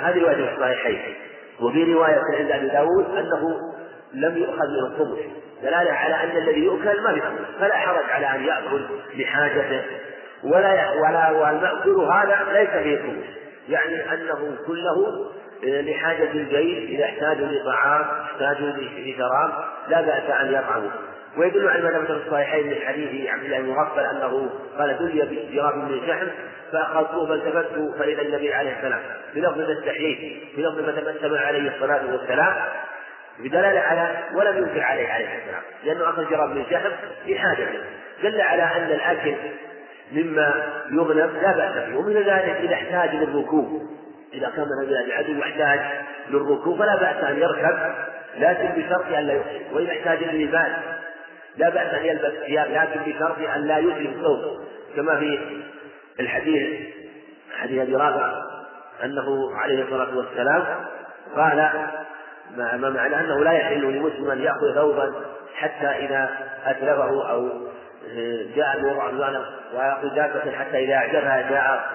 هذه رواية في الصحيحين. وفي رواية عند أبي داود أنه لم يؤخذ من الخبز. دلالة على أن الذي يؤكل ما بيأكل. فلا حرج على أن يأكل لحاجته ولا ولا والمأكول هذا ليس فيه خبز. يعني أنه كله آه، لحاجة الجيش إذا احتاجوا لطعام احتاجوا لشراب لا بأس أن يطعموا. ويدل على ما في الصحيحين من حديث عبد الله بن أنه قال دلي بجراب من شحم فأخذته فالتفت فاذا النبي عليه السلام. بلفظ التحييد بلفظ فتبسم عليه الصلاة والسلام بدلالة على ولم ينكر عليه عليه السلام. لأنه أخذ جراب من شحم في حاجته دل على أن الأكل مما يغنم لا بأس به. ومن ذلك إذا احتاج للركوب. إذا كان من بلاد العدو واحتاج للركوب فلا بأس أن يركب لكن بشرط أن لا يحسن وإذا احتاج للباس لا بأس أن يلبس ثياب لكن بشرط أن لا يسلم ثوب كما في الحديث حديث أبي رافع أنه عليه الصلاة والسلام قال ما معنى أنه لا يحل لمسلم أن يأخذ ثوبا حتى إذا أتلفه أو جاء الوضع عدوانا ويأخذ دابة حتى إذا أعجبها جاء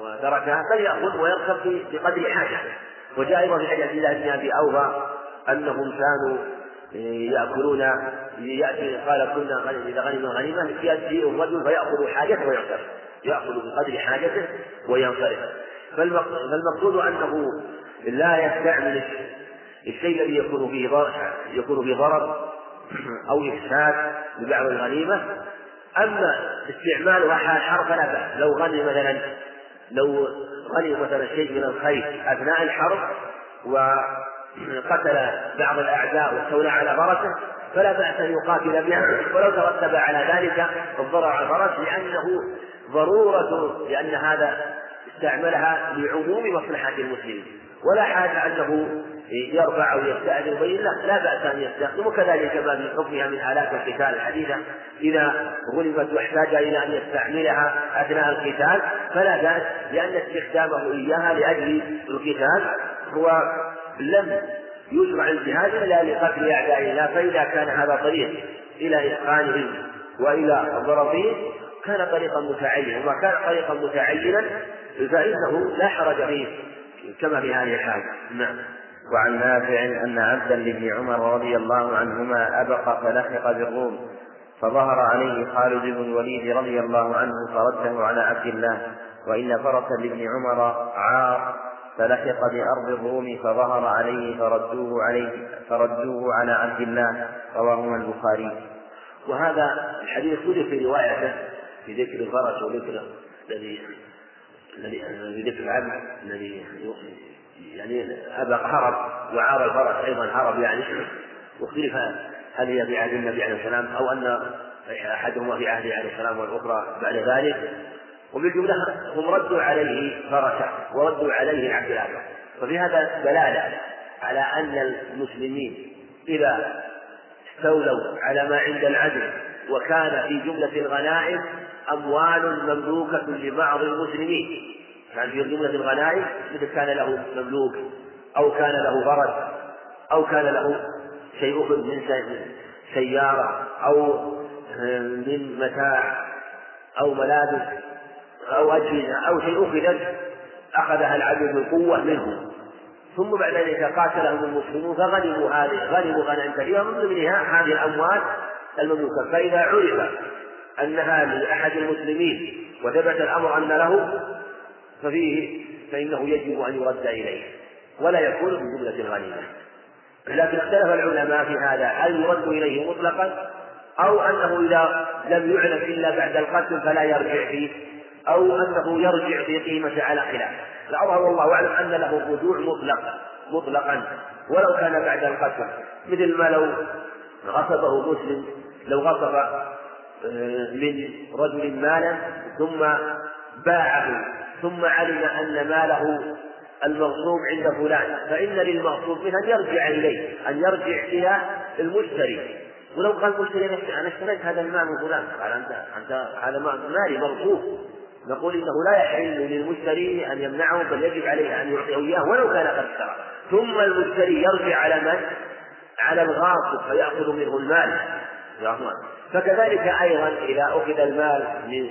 وتركها فليأخذ ويركب بقدر حاجته. وجاء أيضا في حديث الله بن أبي أوفى أنهم كانوا يأكلون يأتي قال كنا إذا غنم غنيمة يأتي الرجل فيأخذ حاجته وينصرف يأخذ بقدر حاجته وينصرف. فالمقصود أنه لا يستعمل الشيء الذي يكون فيه ضرر يكون فيه ضرر أو إفساد لبعض الغنيمة. أما استعمالها حال حرب فلا بأس. لو غني مثلا لو غني مثلا شيء من الخير أثناء الحرب وقتل بعض الأعداء واستولى على فرسه فلا بأس أن يقاتل بها. ولو ترتب على ذلك الضرر على الفرس لأنه ضرورة لأن هذا استعملها لعموم مصلحة المسلمين. ولا حاجة أنه يرفع أو يستأذن ويقول لا لا بأس أن يستخدم وكذلك ما من حكمها من آلات القتال الحديثة. إذا غلبت واحتاج إلى أن يستعملها أثناء القتال فلا بأس لأن استخدامه إياها لأجل القتال. هو لم يشرع الجهاد إلا لقتل أعداء الله فإذا كان هذا طريق إلى إتقانهم وإلى ضربهم كان طريقا متعينا. وما كان طريقا متعينا فإنه لا حرج فيه كما في هذه الحال. نعم.
وعن نافع أن عبدا لابن عمر رضي الله عنهما أبق فلحق بالروم فظهر عليه خالد بن الوليد رضي الله عنه فرده على عبد الله وإن فرسا لابن عمر عار فلحق بأرض الروم فظهر عليه فردوه عليه فردوه على عبد الله رواهما البخاري.
وهذا الحديث كله في روايته في ذكر الفرس وذكر الذي الذي ذكر العبد الذي يعني أبق هرب وعار الفرس أيضا هرب يعني واختلف هل هي في عهد النبي عليه السلام أو أن أحدهما في عهده عليه السلام والأخرى بعد ذلك. وبالجملة هم ردوا عليه فرسا وردوا عليه العبد الأبر ففي هذا دلالة على أن المسلمين إذا استولوا على ما عند العدو وكان في جملة الغنائم أموال مملوكة لبعض المسلمين. كان في جملة الغنائم مثل كان له مملوك أو كان له فرس أو كان له شيء أخر من سيارة أو آه، من متاع أو ملابس أو أجهزة أو شيء أخذت أخذها العبد بالقوة منه. ثم بعد ذلك قاتلهم المسلمون فغنموا هذه غنموا غنائم كثيرة من ضمنها هذه الأموال المملوكة. فإذا عرف أنها لأحد المسلمين وثبت الأمر أن له ففيه فإنه يجب أن يرد إليه ولا يكون من جملة الغنيمة. لكن اختلف العلماء في هذا هل يرد إليه مطلقا أو أنه إذا لم يعلم إلا بعد القتل فلا يرجع فيه أو أنه يرجع في قيمة على خلاف. الأظهر والله أعلم أن له رجوع مطلق مطلقا ولو كان بعد القتل. مثل ما لو غصبه مسلم لو غصب آه، من رجل مالا ثم باعه ثم علم أن ماله المغصوب عند فلان فإن للمغصوب منه أن يرجع إليه أن يرجع إلى المشتري ولو قال المشتري أنا اشتريت هذا المال من فلان. قال أنت أنت هذا مالي مغصوب. نقول إنه لا يحل للمشتري أن يمنعه بل يجب عليه أن يعطيه إياه ولو كان قد اشترى. ثم المشتري يرجع على من؟ على الغاصب فيأخذ منه المال. فكذلك أيضا إذا أخذ المال من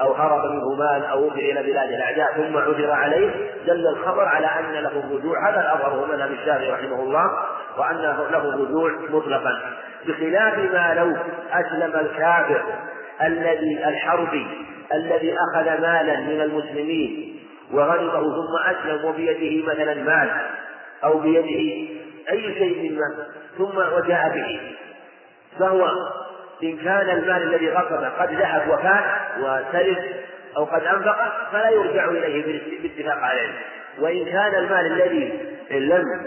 أو هرب منه مال أو أخذ إلى بلاد الأعداء ثم عثر عليه دل الخبر على أن له الرجوع. هذا الأظهر هو مذهب الشافعي رحمه الله وأن له الرجوع مطلقا. بخلاف ما لو أسلم الكافر الذي الحربي الذي أخذ مالا من المسلمين وغلبه ثم أسلم وبيده مثلا مال أو بيده أي شيء مما ثم وجاء به فهو إن كان المال الذي غصبه قد ذهب وفات وسلف أو قد أنفق فلا يرجع إليه باتفاق عليه. وإن كان المال الذي لم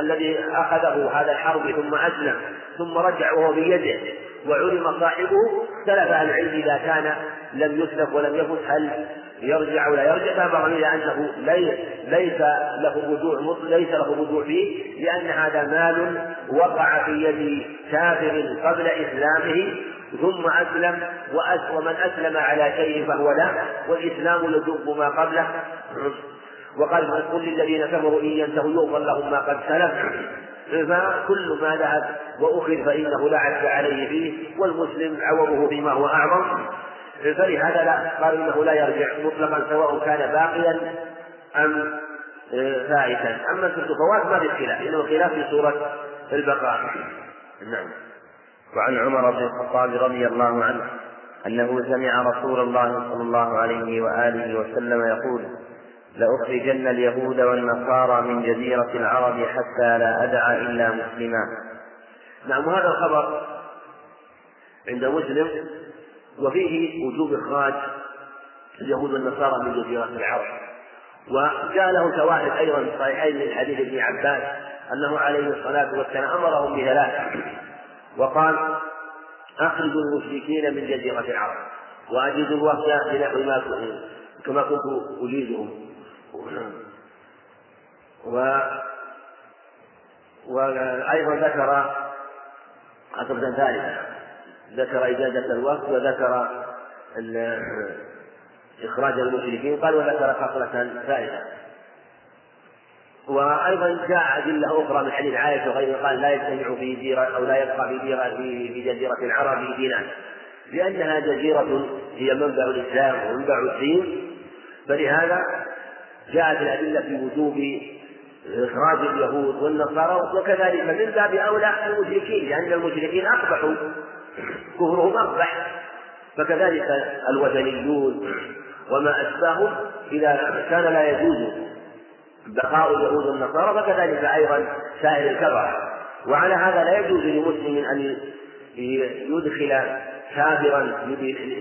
الذي أخذه هذا الحرب ثم أسلم ثم رجع وهو بيده وعلم صاحبه اختلف العلم إذا كان لم يسلف ولم يفت هل يرجع ولا يرجع؟ فبعض إلى أنه ليس له رجوع ليس له رجوع فيه لأن هذا مال وقع في يد كافر قبل إسلامه ثم أسلم ومن أسلم على شيء فهو له والإسلام يجب ما قبله. وقال قل للذين كفروا إن ينتهوا يغفر لهم ما قد سلف. فكل ما ذهب وأخذ فإنه لا عد عليه فيه والمسلم عوضه فيما هو أعظم. فلهذا لا قال إنه لا يرجع مطلقا سواء كان باقيا أم آه، فائتا أما ست فوات ما في خلاف إنه خلاف في سورة البقرة. نعم.
وعن عمر بن الخطاب رضي الله عنه أنه سمع رسول الله صلى الله عليه وآله وسلم يقول لأخرجن اليهود والنصارى من جزيرة العرب حتى لا أدع إلا مسلما.
نعم وهذا الخبر عند مسلم وفيه وجوب إخراج اليهود والنصارى من جزيرة العرب. وجاء له شواهد أيضا في الصحيحين من حديث ابن عباس أنه عليه الصلاة والسلام أمرهم بثلاث وقال أخرجوا المشركين من جزيرة العرب وأجيزوا الوفد بنحو ما كما كنت أجيزهم. و وأيضا ذكر خطبة ثالثة ذكر إجازة الوفد وذكر إخراج المشركين قال وذكر خصلة ثالثة. وأيضا جاء أدلة أخرى من حديث عائشة وغيره قال لا يجتمع في جزيرة أو لا يبقى في جزيرة في جزيرة العرب دينان لأنها جزيرة هي منبع الإسلام ومنبع الدين. فلهذا جاءت الأدلة في وجوب إخراج اليهود والنصارى وكذلك من باب أولى المشركين لأن المشركين أقبحوا كفرهم أقبح فكذلك الوثنيون وما أشباههم إذا كان لا يجوز بقاء اليهود والنصارى فكذلك أيضا سائر الكفرة. وعلى هذا لا يجوز لمسلم أن يدخل كافرا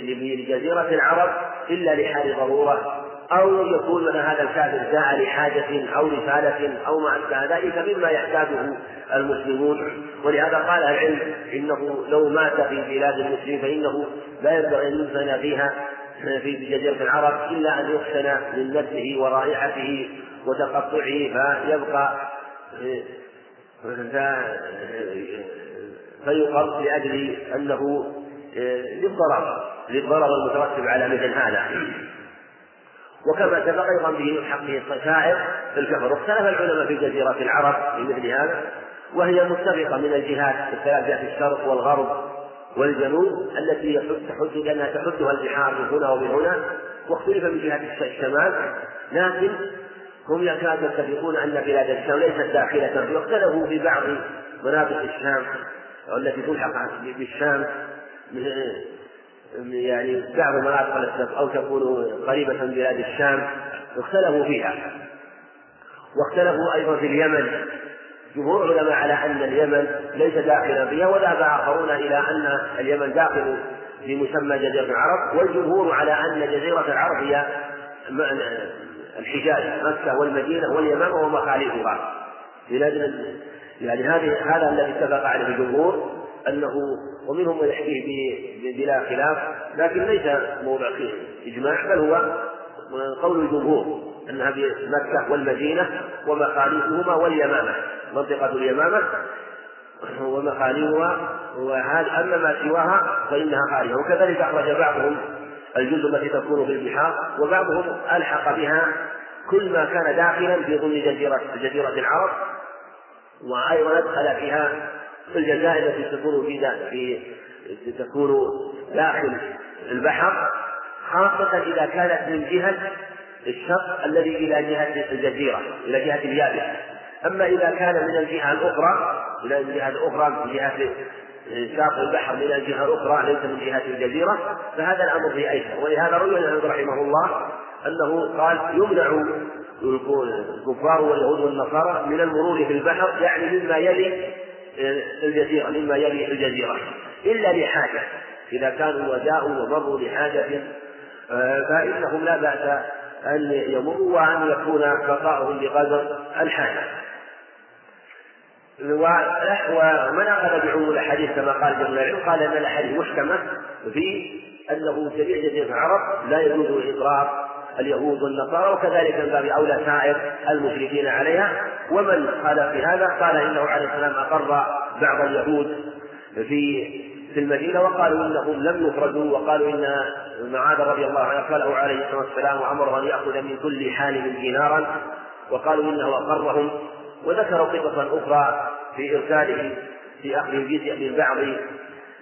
لجزيرة العرب إلا لحال ضرورة. أو يكون من هذا الكافر جاء لحاجة أو رسالة أو ما أشبه ذلك مما يحتاجه المسلمون. ولهذا قال العلم إنه لو مات في بلاد المسلمين فإنه لا ينبغي أن يدفن فيها في جزيرة العرب إلا أن يحسن من نفسه ورائحته وتقطعه فيبقى فيقر لأجل أنه للضرر للضرر المترتب على مثل هذا. وكما سبق أيضا به حقه الصشائر في الكفر. واختلف العلماء في جزيرة العرب في مثل هذا وهي متفقه من الجهات الثلاث جهه الشرق والغرب والجنوب التي تحد لأنها تحدها البحار من هنا ومن هنا واختلف من جهة الشمال. لكن هم يكادوا يتفقون أن بلاد الشام ليست داخلة واختلفوا في بعض مناطق الشام التي تلحق بالشام يعني بعض مناطق الاسلام أو تكون قريبة من بلاد الشام اختلفوا فيها. واختلفوا أيضا في اليمن. جمهور العلماء على أن اليمن ليس داخلا فيها وذهب اخرون إلى أن اليمن داخل في مسمى جزيرة العرب. والجمهور على أن جزيرة العرب هي الحجاز مكة والمدينة واليمامه ومخالفها يعني هذه هذا الذي اتفق عليه الجمهور. أنه ومنهم من يحكيه بلا خلاف لكن ليس موضع إجماع بل هو قول الجمهور أنها بمكة والمدينة ومخالفهما واليمامة منطقة اليمامة ومخالفها وهذا أما ما سواها فإنها خارجة. وكذلك أخرج بعضهم الجزء التي تكون في البحار وبعضهم ألحق بها كل ما كان داخلا في ضمن جزيرة جزيرة العرب وأيضا أدخل فيها في الجزائر التي تكون في في تكون داخل البحر خاصة إذا كانت من جهة الشق الذي إلى جهة الجزيرة إلى جهة اليابسة أما إذا كان من الجهة الأخرى إلى الجهة الأخرى من جهة شاطئ البحر من الجهة الأخرى ليس من جهة الجزيرة فهذا الأمر في أيسر ولهذا روي عنه رحمه الله أنه قال يمنع الكفار واليهود والنصارى من المرور في البحر يعني مما يلي الجزيرة مما يلي الجزيرة. إلا لحاجة. إذا كانوا وجاءوا ومروا لحاجة آه، فإنهم لا بأس أن يمروا وأن يكون بقاؤهم بقدر الحاجة. ومن أخذ بعموم الأحاديث كما قال جمع العلم قال أن الأحاديث محكمة في أنه جميع جزيرة العرب لا يجوز إقرار اليهود والنصارى وكذلك من باب أولى سائر المشركين عليها. ومن قال في هذا؟ قال إنه عليه السلام أقر بعض اليهود في في المدينة وقالوا إنهم لم يخرجوا وقالوا إن معاذ رضي الله عنه قاله عليه الصلاة والسلام وأمره أن يأخذ من كل حال دينارا وقالوا إنه أقرهم. وذكروا قصصا أخرى في إرساله في أخذ الجزية من بعض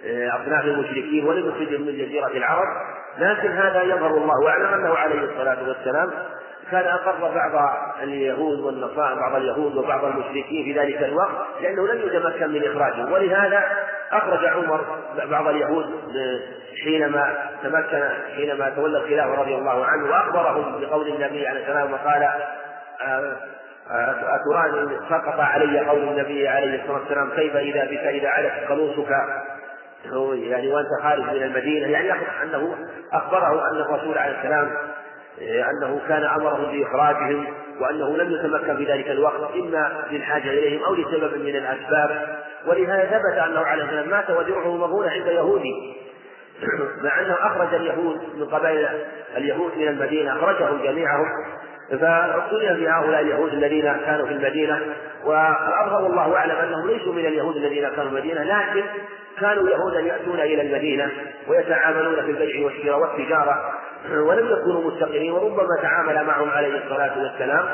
أصناف المشركين ولم من جزيرة العرب لكن هذا يظهر الله أعلم أنه عليه الصلاة والسلام كان أقر بعض اليهود والنصارى بعض اليهود وبعض المشركين في ذلك الوقت لأنه لم يتمكن من إخراجهم ولهذا أخرج عمر بعض اليهود حينما تمكن حينما تولى الخلافة رضي الله عنه وأخبرهم بقول النبي عليه السلام وقال آه، آه، أتراني سقط علي قول النبي عليه الصلاة والسلام كيف إذا بك إذا علت قلوسك؟ يعني وأنت خارج من المدينة يعني أنه أخبره أن الرسول عليه السلام آه، أنه كان أمره بإخراجهم وأنه لم يتمكن في ذلك الوقت إما للحاجة إليهم أو لسبب من الأسباب. ولهذا ثبت أنه عليه السلام مات ودرعه مغول عند يهودي. مع أنه أخرج اليهود من قبائل اليهود من المدينة أخرجهم جميعهم فابتلي في هؤلاء اليهود الذين كانوا في المدينة. وأظهر الله أعلم أنهم ليسوا من اليهود الذين كانوا في المدينة لكن كانوا يهودا يأتون إلى المدينة ويتعاملون في البيع والشراء والتجارة ولم يكونوا مستقيمين وربما تعامل معهم عليه الصلاة والسلام.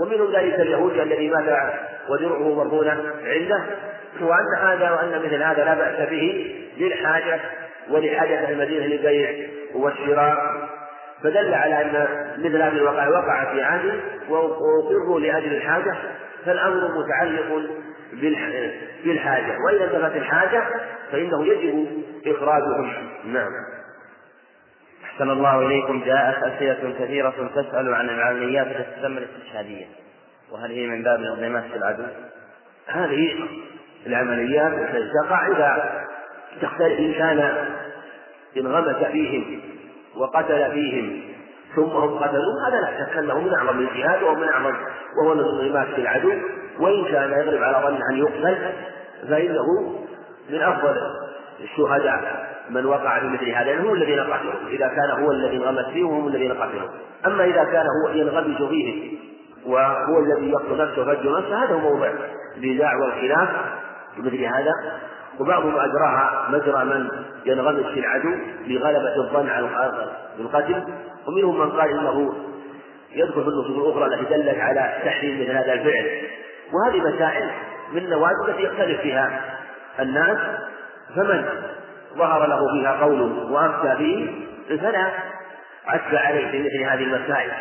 ومنهم ذلك اليهودي الذي مات ودرعه مرهونا عنده. وأن هذا وأن مثل هذا لا بأس به للحاجة ولحاجة المدينة للبيع والشراء. فدل على أن مثل هذه الوقائع وقع في عهده وأقروا لأجل الحاجة. فالأمر متعلق بالحاجة وإذا انتفت الحاجة. فإنه يجب إخراجهم. نعم.
أحسن الله إليكم. جاءت أسئلة كثيرة تسأل عن العمليات التي تسمى الاستشهادية. وهل هي من باب الانضماس في العدو؟
هذه العمليات التي تقع إذا تختلف إن كان انغمس فيهم وقتل فيهم ثم هم قتلوا هذا لا شك أنه من أعظم الجهاد ومن أعظم وهو الانغماس في العدو. وإن كان يغلب على ظن أن يقتل فإنه من أفضل الشهداء من وقع في مثل هذا هم الذين قتلوا إذا كان هو الذي انغمس فيهم وهم الذين قتلوا. أما إذا كان هو ينغمس فيهم وهو الذي يقتل نفسه ويفجر نفسه هذا هو موضع النزاع والخلاف بمثل هذا. وبعضهم أجراها مجرى من ينغمس في العدو لغلبة الظن على بالقتل. ومنهم من قال إنه يدخل في النصوص الأخرى التي دلت على تحريم مثل هذا الفعل. وهذه مسائل من النوازل التي يختلف فيها الناس فمن ظهر له فيها قول وأفتى به فلا عتب عليه في مثل هذه المسائل.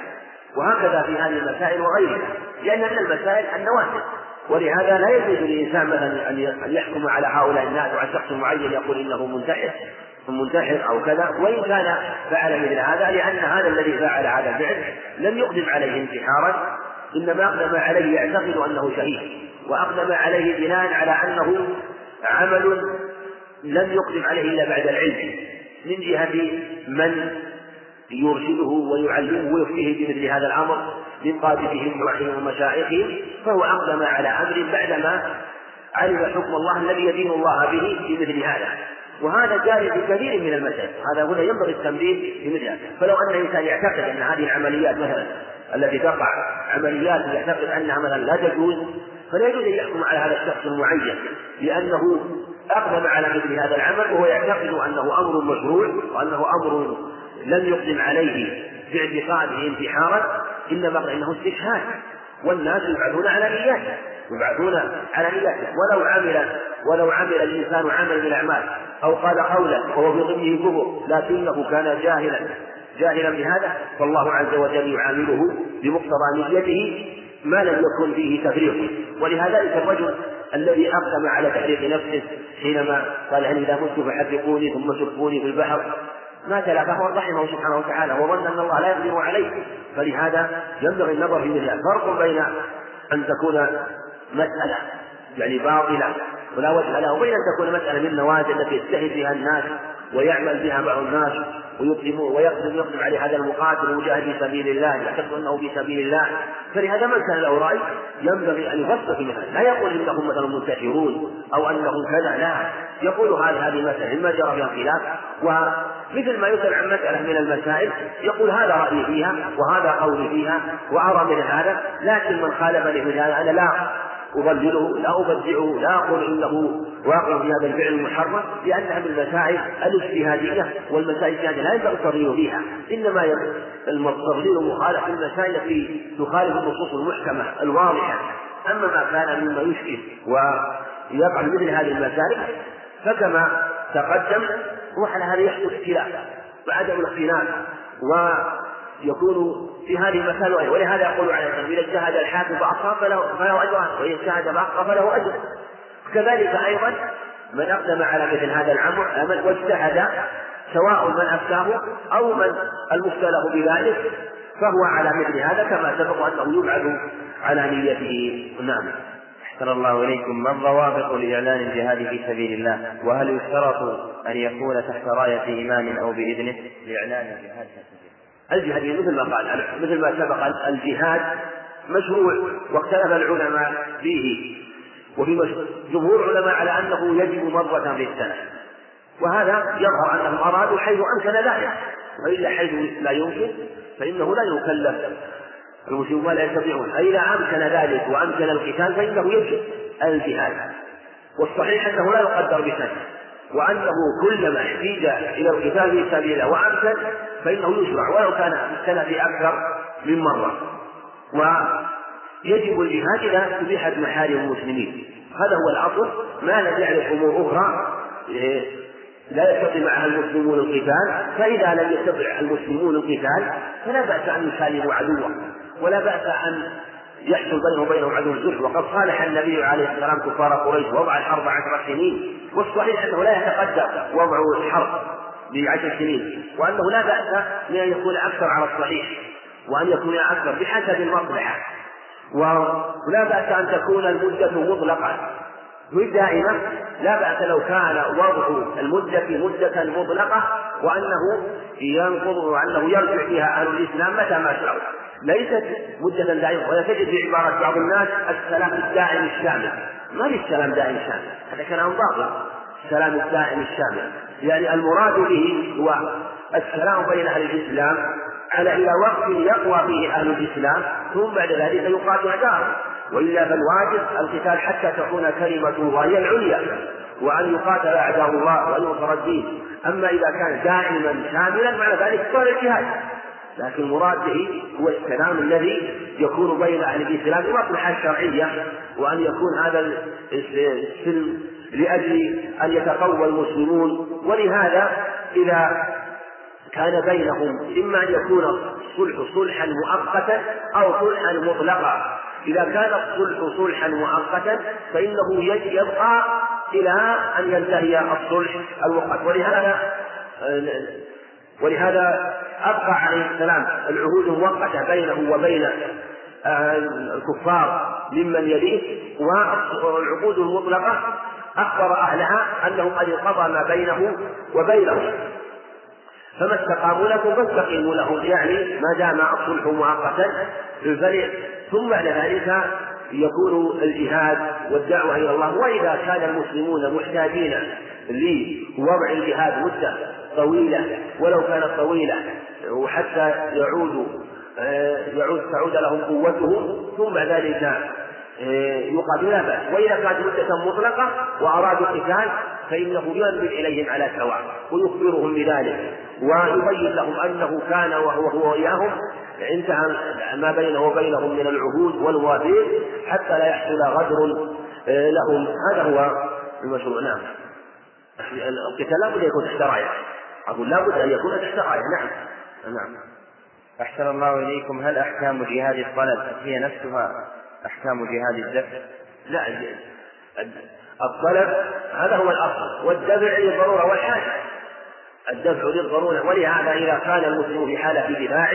وهكذا في هذه المسائل وغيرها لأن من المسائل النوازل ولهذا لا يجوز للإنسان مثلا أن يحكم على هؤلاء الناس وعلى شخص معين يقول إنه منتحر منتحر أو كذا وإن كان فعل مثل هذا لأن هذا الذي فعل هذا الفعل لم يقدم عليه انتحارا إنما أقدم عليه يعتقد أنه شهيد وأقدم عليه بناء على أنه عمل لم يقدم عليه إلا بعد العلم من جهة من يرشده ويعلمه ويفتيه بمثل هذا الأمر من قادتهم ومشائخهم فهو أقدم على أمر بعدما علم حكم الله الذي يدين الله به في مثل هذا. وهذا جاري في كثير من المسائل هذا هنا ينبغي التنبيه في مثل هذا. فلو أن الإنسان يعتقد أن هذه العمليات مثلا التي تقع عمليات يعتقد أنها مثلا لا تجوز فلا يجوز أن يحكم على هذا الشخص المعين لأنه أقدم على مثل هذا العمل وهو يعتقد أنه أمر مشروع وأنه أمر لم يقدم عليه باعتقاده انتحارا إنما إنه استشهاد. والناس يبعثون على نياته يبعثون على نياته ولو عمل ولو عمل الإنسان عمل من الأعمال أو قال قولا وهو في ضمنه كفر لكنه كان جاهلا. جاهلا بهذا فالله عز وجل يعامله بمقتضى نيته ما لم يكن فيه تفريط. ولهذا الرجل الذي أقدم على تحريق نفسه حينما قال هل إذا مت فحرقوني ثم سبوني في البحر ما تلافه رحمه سبحانه وتعالى وظن أن الله لا يقدر عليه. فلهذا ينبغي النظر في مثل فرق بين أن تكون مسألة يعني باطلة ولا وجه لها وبين أن تكون مسألة من النوازل التي يجتهد بها الناس ويعمل بها بعض الناس ويقدم ويقدم يقدم عليه هذا المقاتل المجاهد في سبيل الله يعتقد أنه في سبيل الله. فلهذا من كان له راي ينبغي أن يفصل في مثلا لا يقول إنهم مثلا منتشرون أو أنهم كذا لا. يقول هذه هذه مسألة مما جرى فيها خلاف. ومثل ما يسأل عن مسألة من المسائل يقول هذا رأيي فيها وهذا قولي فيها وأرى من هذا. لكن من خالفني من هذا أنا لا أضلله لا أبدعه لا أقول إنه واقع في هذا الفعل المحرم لأنها من المسائل الاجتهادية والمسائل الاجتهادية لا ينبغي التضليل فيها إنما التضليل مخالف المسائل التي تخالف النصوص المحكمة الواضحة. أما ما كان مما يشكل ويقع مثل هذه المسائل فكما تقدم وعلى هذا يحدث اختلاف وعدم الاختلاف يكون في هذه المسائل ولهذا يقول عليه الصلاه والسلام إذا اجتهد الحاكم فأصاب فله فله اجران وإذا اجتهد فاخطا فله أجر. كذلك أيضا من أقدم على مثل هذا العمل واجتهد سواء من أفتاه أو من المفتى له بذلك فهو على مثل هذا كما سبق أنه يبعد على نيته. نعم.
أحسن الله إليكم. ما الضوابط لإعلان الجهاد في سبيل الله؟ وهل يشترط أن يكون تحت راية إمام أو بإذنه لإعلان الجهاد في
سبيل الله؟ الجهاد مثل ما قال مثل ما سبق الجهاد مشروع واختلف العلماء فيه. وفي جمهور العلماء على أنه يجب مرة في السنة. وهذا يظهر أنهم أرادوا حيث أمكن ذلك. وإلا حيث لا يمكن فإنه لا يكلف. المسلمون لا يستطيعون. فإذا أمكن ذلك وأمكن القتال فإنه يجب الجهاد. والصحيح أنه لا يقدر بسنة. وأنه كلما احتيج إلى القتال في سبيل الله وأمكن فإنه يشرع ولو كان في السنة أكثر من مرة. ويجب الجهاد إذا أبيحت محارم المسلمين. هذا هو الأصل ما لم يعرف أمور أخرى إيه، لا يستطيع معها المسلمون القتال. فإذا لم يستطع المسلمون القتال فلا بأس أن يسالموا عدوه ولا بأس أن يحصل بينه وبينه عدو الجرح وقد صالح النبي عليه السلام كفار قريش وضع الحرب عشر سنين. والصحيح أنه لا يتقدم وضع الحرب بعشر سنين وأنه لا بأس من أن يكون أكثر على الصحيح وأن يكون أكثر بحسب المصلحة. ولا بأس أن تكون المدة مطلقة دائما لا بأس لو كان وضع المدة مدة مطلقة وأنه ينقض وأنه يرجع فيها أهل الإسلام متى ما شاءوا ليست مدة دائمة ولا تجد في عبارة بعض الناس السلام الدائم الشامل. ما في السلام دائم شامل هذا كلام باطل. السلام الدائم الشامل. يعني المراد به هو السلام بين أهل الإسلام على إلى وقت يقوى فيه أهل الإسلام؟ ثم بعد ذلك يقاتل أعداءهم وإلا فالواجب القتال حتى تكون كلمة الله هي العليا وأن يقاتل أعداء الله وأن ينصر الدين. أما إذا كان دائما شاملا معنى ذلك صار الجهاد. لكن المراد به هو السلام الذي يكون بين أهل الإسلام بمصلحة الشرعية وأن يكون هذا السلم لأجل أن يتقوى المسلمون. ولهذا إذا كان بينهم إما أن يكون الصلح صلحا مؤقتا أو صلحا مطلقا. إذا كان الصلح صلحا مؤقتا فإنه يبقى إلى أن ينتهي الصلح المؤقت. ولهذا ولهذا أبقى عليه السلام العهود المؤقتة بينه وبين الكفار ممن يليه. والعقود المطلقة أخبر أهلها أنه قد انقضى ما بينه وبينهم. فما استقاموا لكم فاستقيموا لهم. يعني ما دام الصلح مؤقتا ثم بعد ذلك يكون الجهاد والدعوة إلى الله. وإذا كان المسلمون محتاجين لوضع الجهاد مدة طويلة ولو كانت طويلة وحتى يعود يعود تعود لهم قوتهم ثم بعد ذلك آه، يقاتل لا بأس. وإذا كانت مدة مطلقة وأرادوا القتال فإنه ينزل إليهم على سواء ويخبرهم بذلك ويبين لهم أنه كان وهو هو وإياهم انتهى ما بينه وبينهم من العهود والمواثيق حتى لا يحصل غدر آه، لهم. هذا هو المشروع نعم. القتال لابد أن يكون تحت راية. أقول لابد أن يكون تحت راية. نعم. نعم.
أحسن الله إليكم. هل أحكام جهاد الطلب هي نفسها؟ أحكام جهاد الدفع؟
لا الطلب هذا هو الأصل والدفع للضرورة والحاجة. الدفع للضرورة ولهذا إذا كان المسلم في حالة دفاع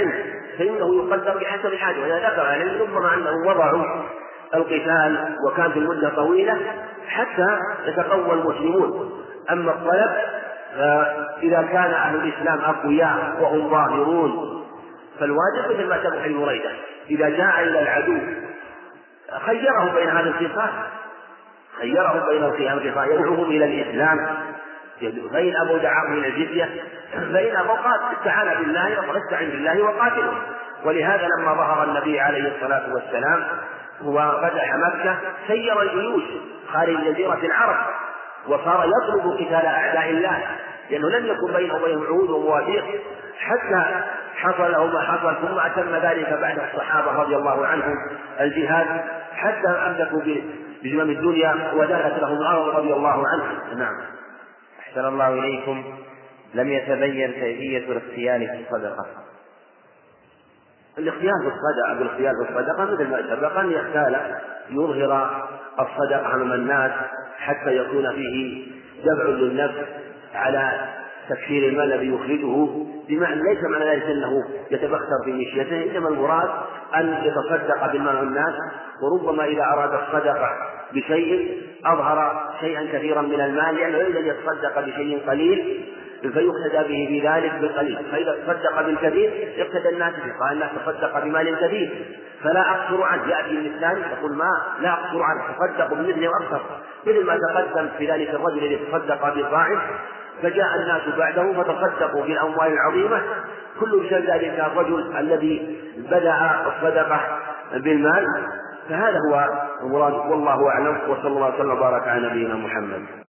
فإنه يقدر بحسب الحاجة. وإذا ذكر يعني ربما أنهم وضعوا القتال وكان في المدة طويلة حتى يتقوى المسلمون. أما الطلب فإذا كان أهل الإسلام أقوياء وهم ظاهرون فالواجب مثل ما سبق بريدة إذا جاء إلى العدو خيرهم بين هذا الخصال خيرهم بين الخصال يدعوهم إلى الإسلام. فإن أبوا دعاهم إلى الجزية. فإن أبوا قاتل استعان بالله واستعن بالله وقاتلهم ولهذا لما ظهر النبي عليه الصلاة والسلام وفتح مكة سير الجيوش خارج جزيرة العرب. وصار يطلب قتال أعداء الله. لأنه لم يكن بينه وبينهم عهود ومواثيق حتى حصل له ما حصل ثم أتم ذلك بعد الصحابة رضي الله عنهم الجهاد حتى أمسكوا بزمام الدنيا ودخلت لهم الأرض رضي الله عنهم. نعم.
أحسن الله إليكم. لم يتبين كيفية الاختيار في الصدقة.
الاختيار في الصدقة بالاختيار في الصدقة مثل ما سبق أن يختال يظهر الصدقة أمام الناس حتى يكون فيه دفع للنفس على تكثير المال الذي يخرجه بمعنى ليس معنى ذلك أنه يتبختر في مشيته إنما المراد أن يتصدق بالمال الناس وربما إذا أراد الصدقة بشيء أظهر شيئا كثيرا من المال لأنه ان يتصدق بشيء قليل فيقتدى به في ذلك بالقليل. فإذا تصدق بالكثير يقتدى الناس به قال الناس تصدق بمال كثير فلا أقصر عنه. يأتي الثاني يقول ما لا أقصر عنه تصدق بمثله وأكثر مثل ما تقدم في ذلك الرجل الذي تصدق بصاع فجاء الناس بعده فتصدقوا بالأموال العظيمة. كل شيء ذلك الرجل الذي بدأ الصدقة بالمال. فهذا هو المراد والله أعلم. وصلى الله وسلم وبارك على نبينا محمد.